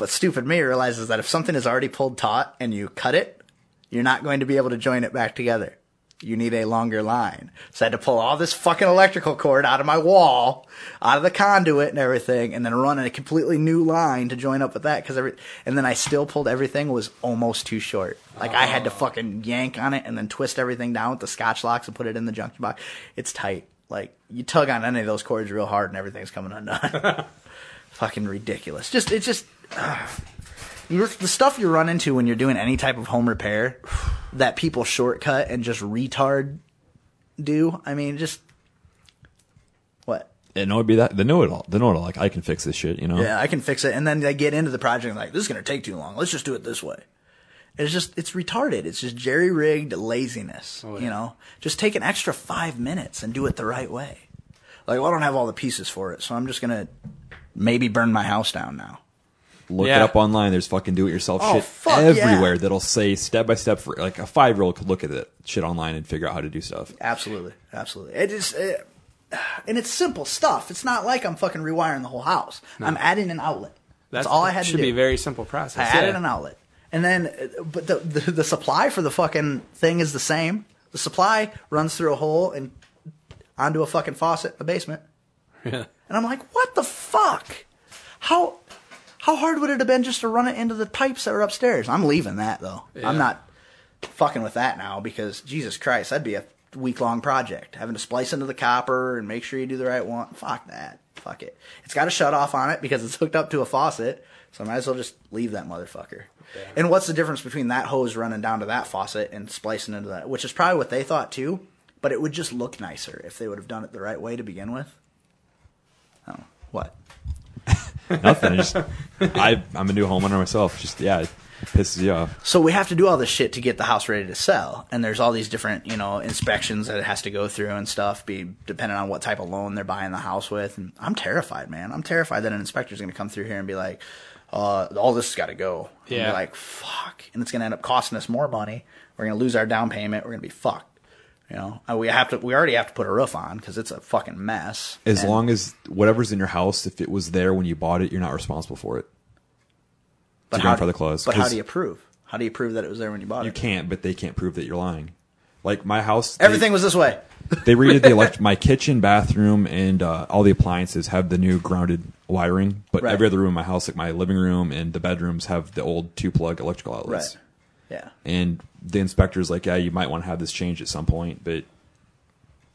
[SPEAKER 3] But stupid me realizes that if something is already pulled taut and you cut it, you're not going to be able to join it back together. You need a longer line. So I had to pull all this fucking electrical cord out of my wall, out of the conduit and everything, and then run a completely new line to join up with that. Cause every, and then I still pulled everything was almost too short. Like I had to fucking yank on it and then twist everything down with the scotch locks and put it in the junction box. It's tight. Like you tug on any of those cords real hard and everything's coming undone. [laughs] fucking ridiculous. Just, it's just, [sighs] you're, the stuff you run into when you're doing any type of home repair that people shortcut and just retard do. I mean, just what?
[SPEAKER 4] It know it'd be that. They know it all. They know it all. Like I can fix this shit. You know.
[SPEAKER 3] Yeah, I can fix it. And then they get into the project and like, this is going to take too long. Let's just do it this way. It's just, it's retarded. It's just jerry rigged laziness.
[SPEAKER 5] Oh,
[SPEAKER 3] You know, just take an extra five minutes and do it the right way. Like, well, I don't have all the pieces for it, so I'm just going to maybe burn my house down now.
[SPEAKER 4] Look it up online. There's fucking do-it-yourself
[SPEAKER 3] Oh,
[SPEAKER 4] shit
[SPEAKER 3] fuck yeah.
[SPEAKER 4] everywhere that'll say step by step for like a five year old could look at it shit online and figure out how to do stuff.
[SPEAKER 3] Absolutely, absolutely. It is, it, and it's simple stuff. It's not like I'm fucking rewiring the whole house. I'm adding an outlet. That's, all I had to do.
[SPEAKER 5] should
[SPEAKER 3] do.
[SPEAKER 5] be a very simple process.
[SPEAKER 3] I added an outlet, and then, uh, but the, the the supply for the fucking thing is the same. The supply runs through a hole and onto a fucking faucet in the basement. [laughs]
[SPEAKER 5] Yeah.
[SPEAKER 3] And I'm like, what the fuck? How how hard would it have been just to run it into the pipes that were upstairs? I'm leaving that though.
[SPEAKER 5] Yeah.
[SPEAKER 3] I'm not fucking with that now because Jesus Christ, that'd be a week long project. Having to splice into the copper and make sure you do the right one. Fuck that. Fuck it. It's got a shut off on it because it's [laughs] hooked up to a faucet. So I might as well just leave that motherfucker. And what's the difference between that hose running down to that faucet and splicing into that? Which is probably what they thought too, but it would just look nicer if they would have done it the right way to begin with. Oh, what? [laughs]
[SPEAKER 4] Nothing. I just I I'm a new homeowner myself. Just yeah, it pisses you off.
[SPEAKER 3] So we have to do all this shit to get the house ready to sell, and there's all these different, you know, inspections that it has to go through and stuff, be depending on what type of loan they're buying the house with. And I'm terrified, man. I'm terrified that an inspector's going to come through here and be like, uh, "All this has got to go." And
[SPEAKER 5] Yeah.
[SPEAKER 3] be like, "Fuck," and it's going to end up costing us more money. We're going to lose our down payment. We're going to be fucked. You know, we have to. We already have to put a roof on because it's a fucking mess.
[SPEAKER 4] As
[SPEAKER 3] And-
[SPEAKER 4] long as whatever's in your house, if it was there when you bought it, you're not responsible for it.
[SPEAKER 3] but
[SPEAKER 4] your
[SPEAKER 3] how,
[SPEAKER 4] grandfather clause,
[SPEAKER 3] But how do you prove? How do you prove that it was there when you bought
[SPEAKER 4] You
[SPEAKER 3] it?
[SPEAKER 4] You can't, but they can't prove that you're lying. Like my house, they-
[SPEAKER 3] Everything was this way. [laughs]
[SPEAKER 4] They redid the elect- my kitchen, bathroom, and uh, all the appliances have the new grounded wiring. But
[SPEAKER 3] Right.
[SPEAKER 4] every other room in my house, like my living room and the bedrooms, have the old two plug electrical outlets.
[SPEAKER 3] Right. Yeah.
[SPEAKER 4] And the inspector's like, "Yeah, you might want to have this changed at some point, but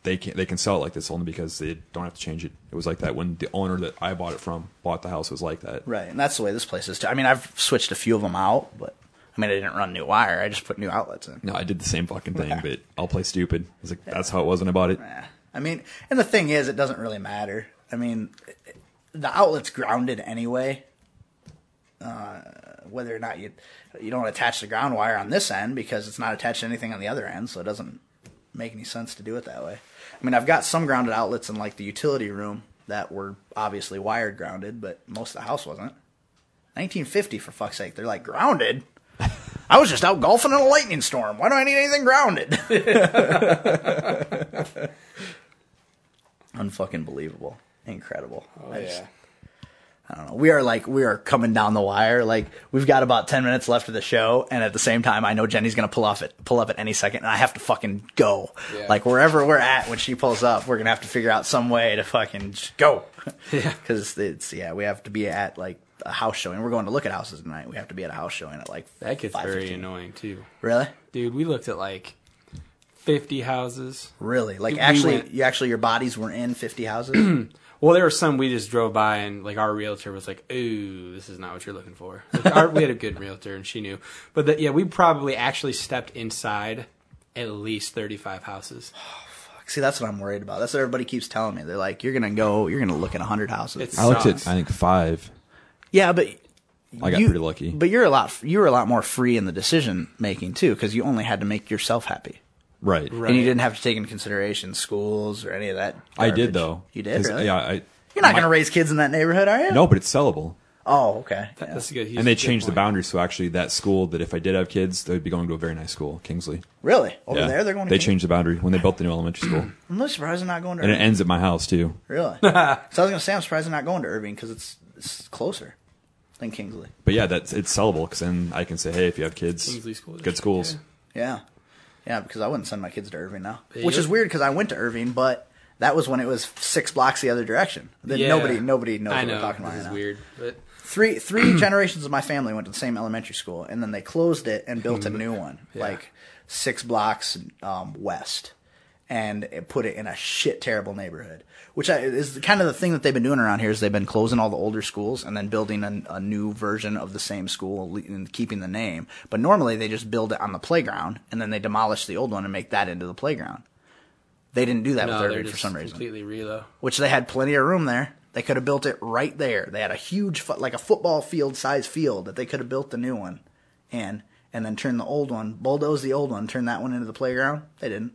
[SPEAKER 4] they can they can sell it like this only because they don't have to change it." It was like that when the owner that I bought it from bought the house. It was like that.
[SPEAKER 3] Right, and that's the way this place is too. I mean, I've switched a few of them out, but I mean, I didn't run new wire. I just put new outlets in.
[SPEAKER 4] No, I did the same fucking thing, [laughs] but I'll play stupid. I was like, "That's how it was when I bought it."
[SPEAKER 3] Yeah. I mean, and the thing is, it doesn't really matter. I mean, the outlet's grounded anyway. Uh, whether or not you you don't attach the ground wire on this end because it's not attached to anything on the other end, so it doesn't make any sense to do it that way. I mean, I've got some grounded outlets in like the utility room that were obviously wired grounded, but most of the house wasn't. 1950 for fuck's sake, they're like grounded. [laughs] I was just out golfing in a lightning storm. Why do I need anything grounded? [laughs] Unfucking believable. Incredible.
[SPEAKER 5] Oh
[SPEAKER 3] I just-
[SPEAKER 5] yeah.
[SPEAKER 3] I don't know. We are like we are coming down the wire. Like we've got about ten minutes left of the show, and at the same time, I know Jenny's gonna pull off it, pull up at any second, and I have to fucking go.
[SPEAKER 5] Yeah.
[SPEAKER 3] Like wherever we're at when she pulls up, we're gonna have to figure out some way to fucking go.
[SPEAKER 5] Yeah.
[SPEAKER 3] Because it's yeah, we have to be at like a house showing. We're going to look at houses tonight. We have to be at a house showing at like
[SPEAKER 5] That gets very
[SPEAKER 3] 5:15.
[SPEAKER 5] annoying too.
[SPEAKER 3] Really,
[SPEAKER 5] Dude, we looked at like 50 houses.
[SPEAKER 3] really. Like
[SPEAKER 5] We
[SPEAKER 3] actually,
[SPEAKER 5] went-
[SPEAKER 3] you actually your bodies were in fifty houses. [clears throat]
[SPEAKER 5] Well, there were some we just drove by and like our realtor was like, "Ooh, this is not what you're looking for." Like, our, we had a good realtor and she knew, but that yeah, we probably actually stepped inside at least 35 houses. [sighs]
[SPEAKER 3] See, that's what I'm worried about. That's what everybody keeps telling me. They're like, you're gonna go, you're gonna look at hundred houses.
[SPEAKER 5] It's-
[SPEAKER 4] I looked at I think five.
[SPEAKER 3] Yeah, but
[SPEAKER 4] I got
[SPEAKER 3] you-
[SPEAKER 4] pretty lucky.
[SPEAKER 3] But you're a lot you were a lot more free in the decision making too, because you only had to make yourself happy,
[SPEAKER 4] right.
[SPEAKER 5] Right.
[SPEAKER 3] and you didn't have to take into consideration schools or any of that.
[SPEAKER 4] I did though.
[SPEAKER 3] You did,
[SPEAKER 4] 'Cause,
[SPEAKER 3] really?
[SPEAKER 4] Yeah. I,
[SPEAKER 3] You're not
[SPEAKER 4] my-
[SPEAKER 3] going to raise kids in that neighborhood, are you?
[SPEAKER 4] No, but it's sellable.
[SPEAKER 3] Oh, okay.
[SPEAKER 5] That-
[SPEAKER 3] Yeah.
[SPEAKER 5] That's good. He's
[SPEAKER 4] and they changed the boundaries, so actually that school that if I did have kids, they would be going to a very nice school, Kingsley.
[SPEAKER 3] Really? Over
[SPEAKER 4] yeah.
[SPEAKER 3] there, they're going. To
[SPEAKER 4] They
[SPEAKER 3] King-
[SPEAKER 4] changed the boundary when they built the new elementary school, [clears throat]
[SPEAKER 3] I'm really surprised they're not going to.
[SPEAKER 4] and it ends at my house too. [laughs]
[SPEAKER 3] Really? [laughs] so I was going to say I'm surprised they're not going to Irving because it's it's closer than Kingsley.
[SPEAKER 4] But yeah, that's it's sellable because then I can say, hey, if you have kids,
[SPEAKER 5] Kingsley School
[SPEAKER 4] good schools.
[SPEAKER 5] yeah.
[SPEAKER 3] Yeah, yeah. Because I wouldn't send my kids to Irving now,
[SPEAKER 5] Yeah,
[SPEAKER 3] which is weird because I went to Irving, but that was when it was six blocks the other direction. Then
[SPEAKER 5] Yeah.
[SPEAKER 3] nobody nobody knows
[SPEAKER 5] I
[SPEAKER 3] what
[SPEAKER 5] know
[SPEAKER 3] we're talking about.
[SPEAKER 5] this is
[SPEAKER 3] now.
[SPEAKER 5] weird, but
[SPEAKER 3] three three [clears throat] generations of my family went to the same elementary school, and then they closed it and built a new one,
[SPEAKER 5] Yeah.
[SPEAKER 3] like six blocks um, west, and put it in a shit terrible neighborhood. Which is kind of the thing that they've been doing around here is they've been closing all the older schools and then building a, a new version of the same school and keeping the name. But normally they just build it on the playground and then they demolish the old one and make that into the playground. They didn't do that
[SPEAKER 5] no,
[SPEAKER 3] with Irving for some reason
[SPEAKER 5] completely relo.
[SPEAKER 3] which they had plenty of room there. They could have built it right there. They had a huge, like a football field size field that they could have built the new one in, and then turn the old one, bulldoze the old one, turn that one into the playground. They didn't.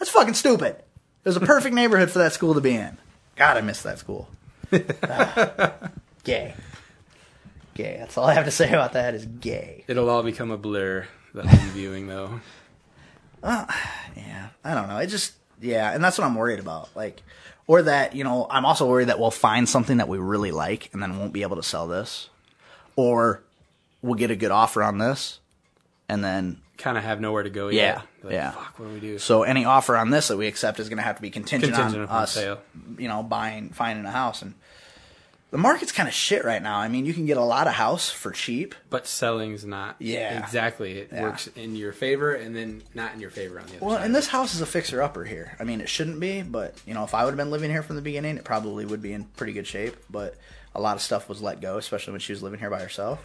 [SPEAKER 3] That's fucking stupid. It was a perfect neighborhood for that school to be in. God, I miss that school. Ah, [laughs] gay. Gay. That's all I have to say about that is gay.
[SPEAKER 5] It'll all become a blur. That home [laughs] viewing though.
[SPEAKER 3] Yeah, I don't know. It just yeah, and that's what I'm worried about. Like, or that you know, I'm also worried that we'll find something that we really like and then won't be able to sell this, or we'll get a good offer on this, and then
[SPEAKER 5] Kind of have nowhere to go
[SPEAKER 3] yeah,
[SPEAKER 5] yet. Like,
[SPEAKER 3] yeah.
[SPEAKER 5] Fuck, what do we do?
[SPEAKER 3] So any offer on this that we accept is going to have to be contingent,
[SPEAKER 5] Contingent
[SPEAKER 3] on us,
[SPEAKER 5] sale.
[SPEAKER 3] you know, buying, finding a house, and the market's kind of shit right now. I mean, you can get a lot of house for cheap.
[SPEAKER 5] but selling's not.
[SPEAKER 3] Yeah.
[SPEAKER 5] exactly. It
[SPEAKER 3] Yeah.
[SPEAKER 5] works in your favor and then not in your favor on the other
[SPEAKER 3] Well,
[SPEAKER 5] side.
[SPEAKER 3] Well, and this house is a fixer upper here. I mean, it shouldn't be, but you know, if I would have been living here from the beginning, it probably would be in pretty good shape. But a lot of stuff was let go, especially when she was living here by herself.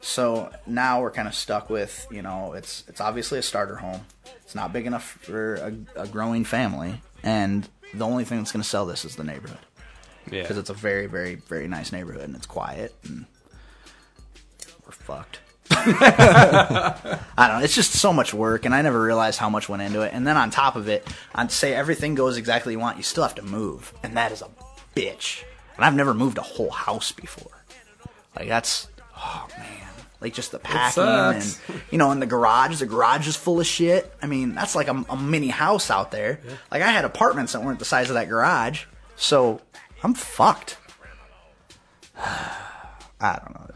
[SPEAKER 3] So now we're kind of stuck with, you know, it's it's obviously a starter home. It's not big enough for a, a growing family, and the only thing that's going to sell this is the neighborhood
[SPEAKER 5] yeah.
[SPEAKER 3] because it's a very, very, very nice neighborhood and it's quiet and we're fucked. [laughs] I don't know. It's just so much work, and I never realized how much went into it. And then on top of it, I'd say everything goes exactly you want, you still have to move, and that is a bitch. And I've never moved a whole house before. Like that's, oh man, Like just the packing and you know, in the garage, the garage is full of shit. I mean, that's like a, a mini house out there. Like I had apartments that weren't the size of that garage, so I'm fucked. [sighs] I don't know.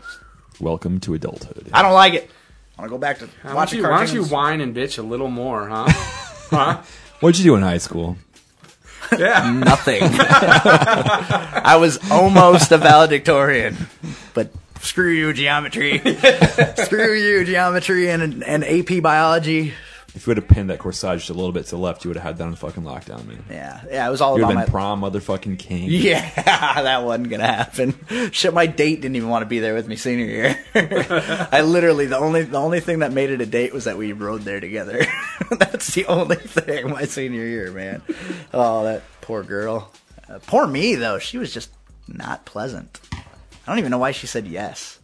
[SPEAKER 4] Welcome to adulthood.
[SPEAKER 3] I don't like it. I want to go back to
[SPEAKER 5] Why don't,
[SPEAKER 3] watching
[SPEAKER 5] you, why don't you whine and bitch a little more, huh? [laughs] huh?
[SPEAKER 4] What'd you do in high school?
[SPEAKER 5] Yeah.
[SPEAKER 3] Nothing. [laughs] I was almost a valedictorian, but screw you, geometry. [laughs] screw you, geometry and and AP biology.
[SPEAKER 4] If you would have pinned that corsage just a little bit to the left, you would have had that on fucking lockdown, man.
[SPEAKER 3] Yeah, yeah, it was all
[SPEAKER 4] You would
[SPEAKER 3] about
[SPEAKER 4] have been
[SPEAKER 3] my.
[SPEAKER 4] prom motherfucking king. [laughs]
[SPEAKER 3] Yeah, [laughs] that wasn't gonna happen. Shit, my date didn't even want to be there with me senior year. I literally the only the only thing that made it a date was that we rode there together. That's the only thing my senior year, man. Oh, that poor girl. Uh, poor me though. She was just not pleasant. I don't even know why she said yes.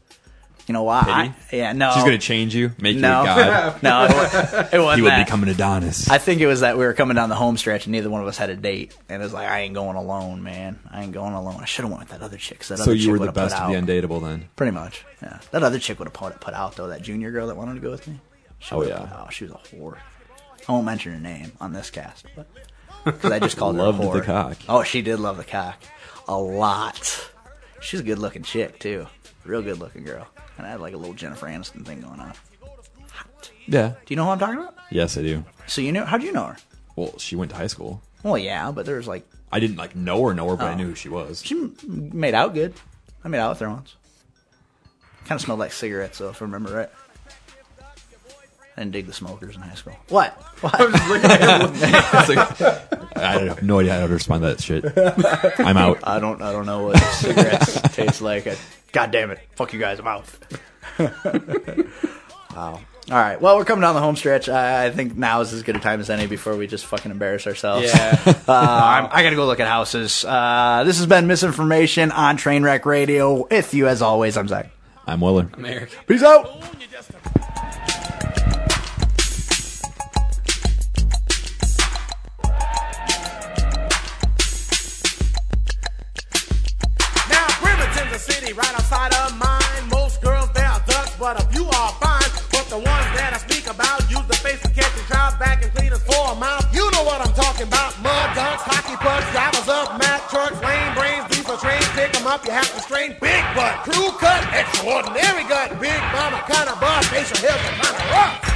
[SPEAKER 3] You know why?
[SPEAKER 4] Pity?
[SPEAKER 3] yeah, no.
[SPEAKER 4] She's gonna change you, make
[SPEAKER 3] no,
[SPEAKER 4] you a god. [laughs]
[SPEAKER 3] no, it, wa- it wasn't
[SPEAKER 4] He would
[SPEAKER 3] that.
[SPEAKER 4] become an Adonis.
[SPEAKER 3] I think it was that we were coming down the home stretch and neither one of us had a date, and it was like I ain't going alone, man. I ain't going alone. I should have went with that other chick. That
[SPEAKER 4] so
[SPEAKER 3] other
[SPEAKER 4] you
[SPEAKER 3] chick
[SPEAKER 4] were the best
[SPEAKER 3] to
[SPEAKER 4] be undateable then.
[SPEAKER 3] Pretty much, yeah. That other chick would have put put out though. That junior girl that wanted to go with me. She
[SPEAKER 4] Oh, yeah.
[SPEAKER 3] oh, she was a whore. I won't mention her name on this cast, but because I just [laughs] called her a whore.
[SPEAKER 4] the cock.
[SPEAKER 3] Oh, she did love the cock a lot. She's a good looking chick too, real good looking girl, and I had like a little Jennifer Aniston thing going on. Hot.
[SPEAKER 4] Yeah.
[SPEAKER 3] Do you know who I'm talking about?
[SPEAKER 4] Yes, I do.
[SPEAKER 3] So you know? How'd you know her?
[SPEAKER 4] Well, she went to high school.
[SPEAKER 3] Well, yeah, but there's like
[SPEAKER 4] I didn't like know her, know her, but I
[SPEAKER 3] Oh.
[SPEAKER 4] knew who she was.
[SPEAKER 3] She m- made out good. I made out with her once. Kind of smelled like cigarettes, though, if I remember right. I didn't dig the smokers in high school. What? What? [laughs]
[SPEAKER 4] It's like, I have no idea how to respond to that shit. I'm out.
[SPEAKER 3] I don't. I don't know what cigarettes [laughs] taste like. I, God damn it! Fuck you guys. I'm out. [laughs] wow. All right. Well, we're coming down the home stretch. I, I think now is as good a time as any before we just fucking embarrass ourselves.
[SPEAKER 5] Yeah.
[SPEAKER 3] Uh, I'm- I gotta go look at houses. Uh, this has been misinformation on Trainwreck Radio. With you as always, I'm Zach.
[SPEAKER 4] I'm Willer.
[SPEAKER 5] America.
[SPEAKER 3] Peace out.
[SPEAKER 6] Mouth. You know what I'm talking about. Mud ducks, hockey pucks, drivers up, Mack trucks, lane brains, diesel trains, pick 'em up, you have to strain. Big butt, crew cut, extraordinary gut, big mama, kinda buff, facial hair, kinda rough.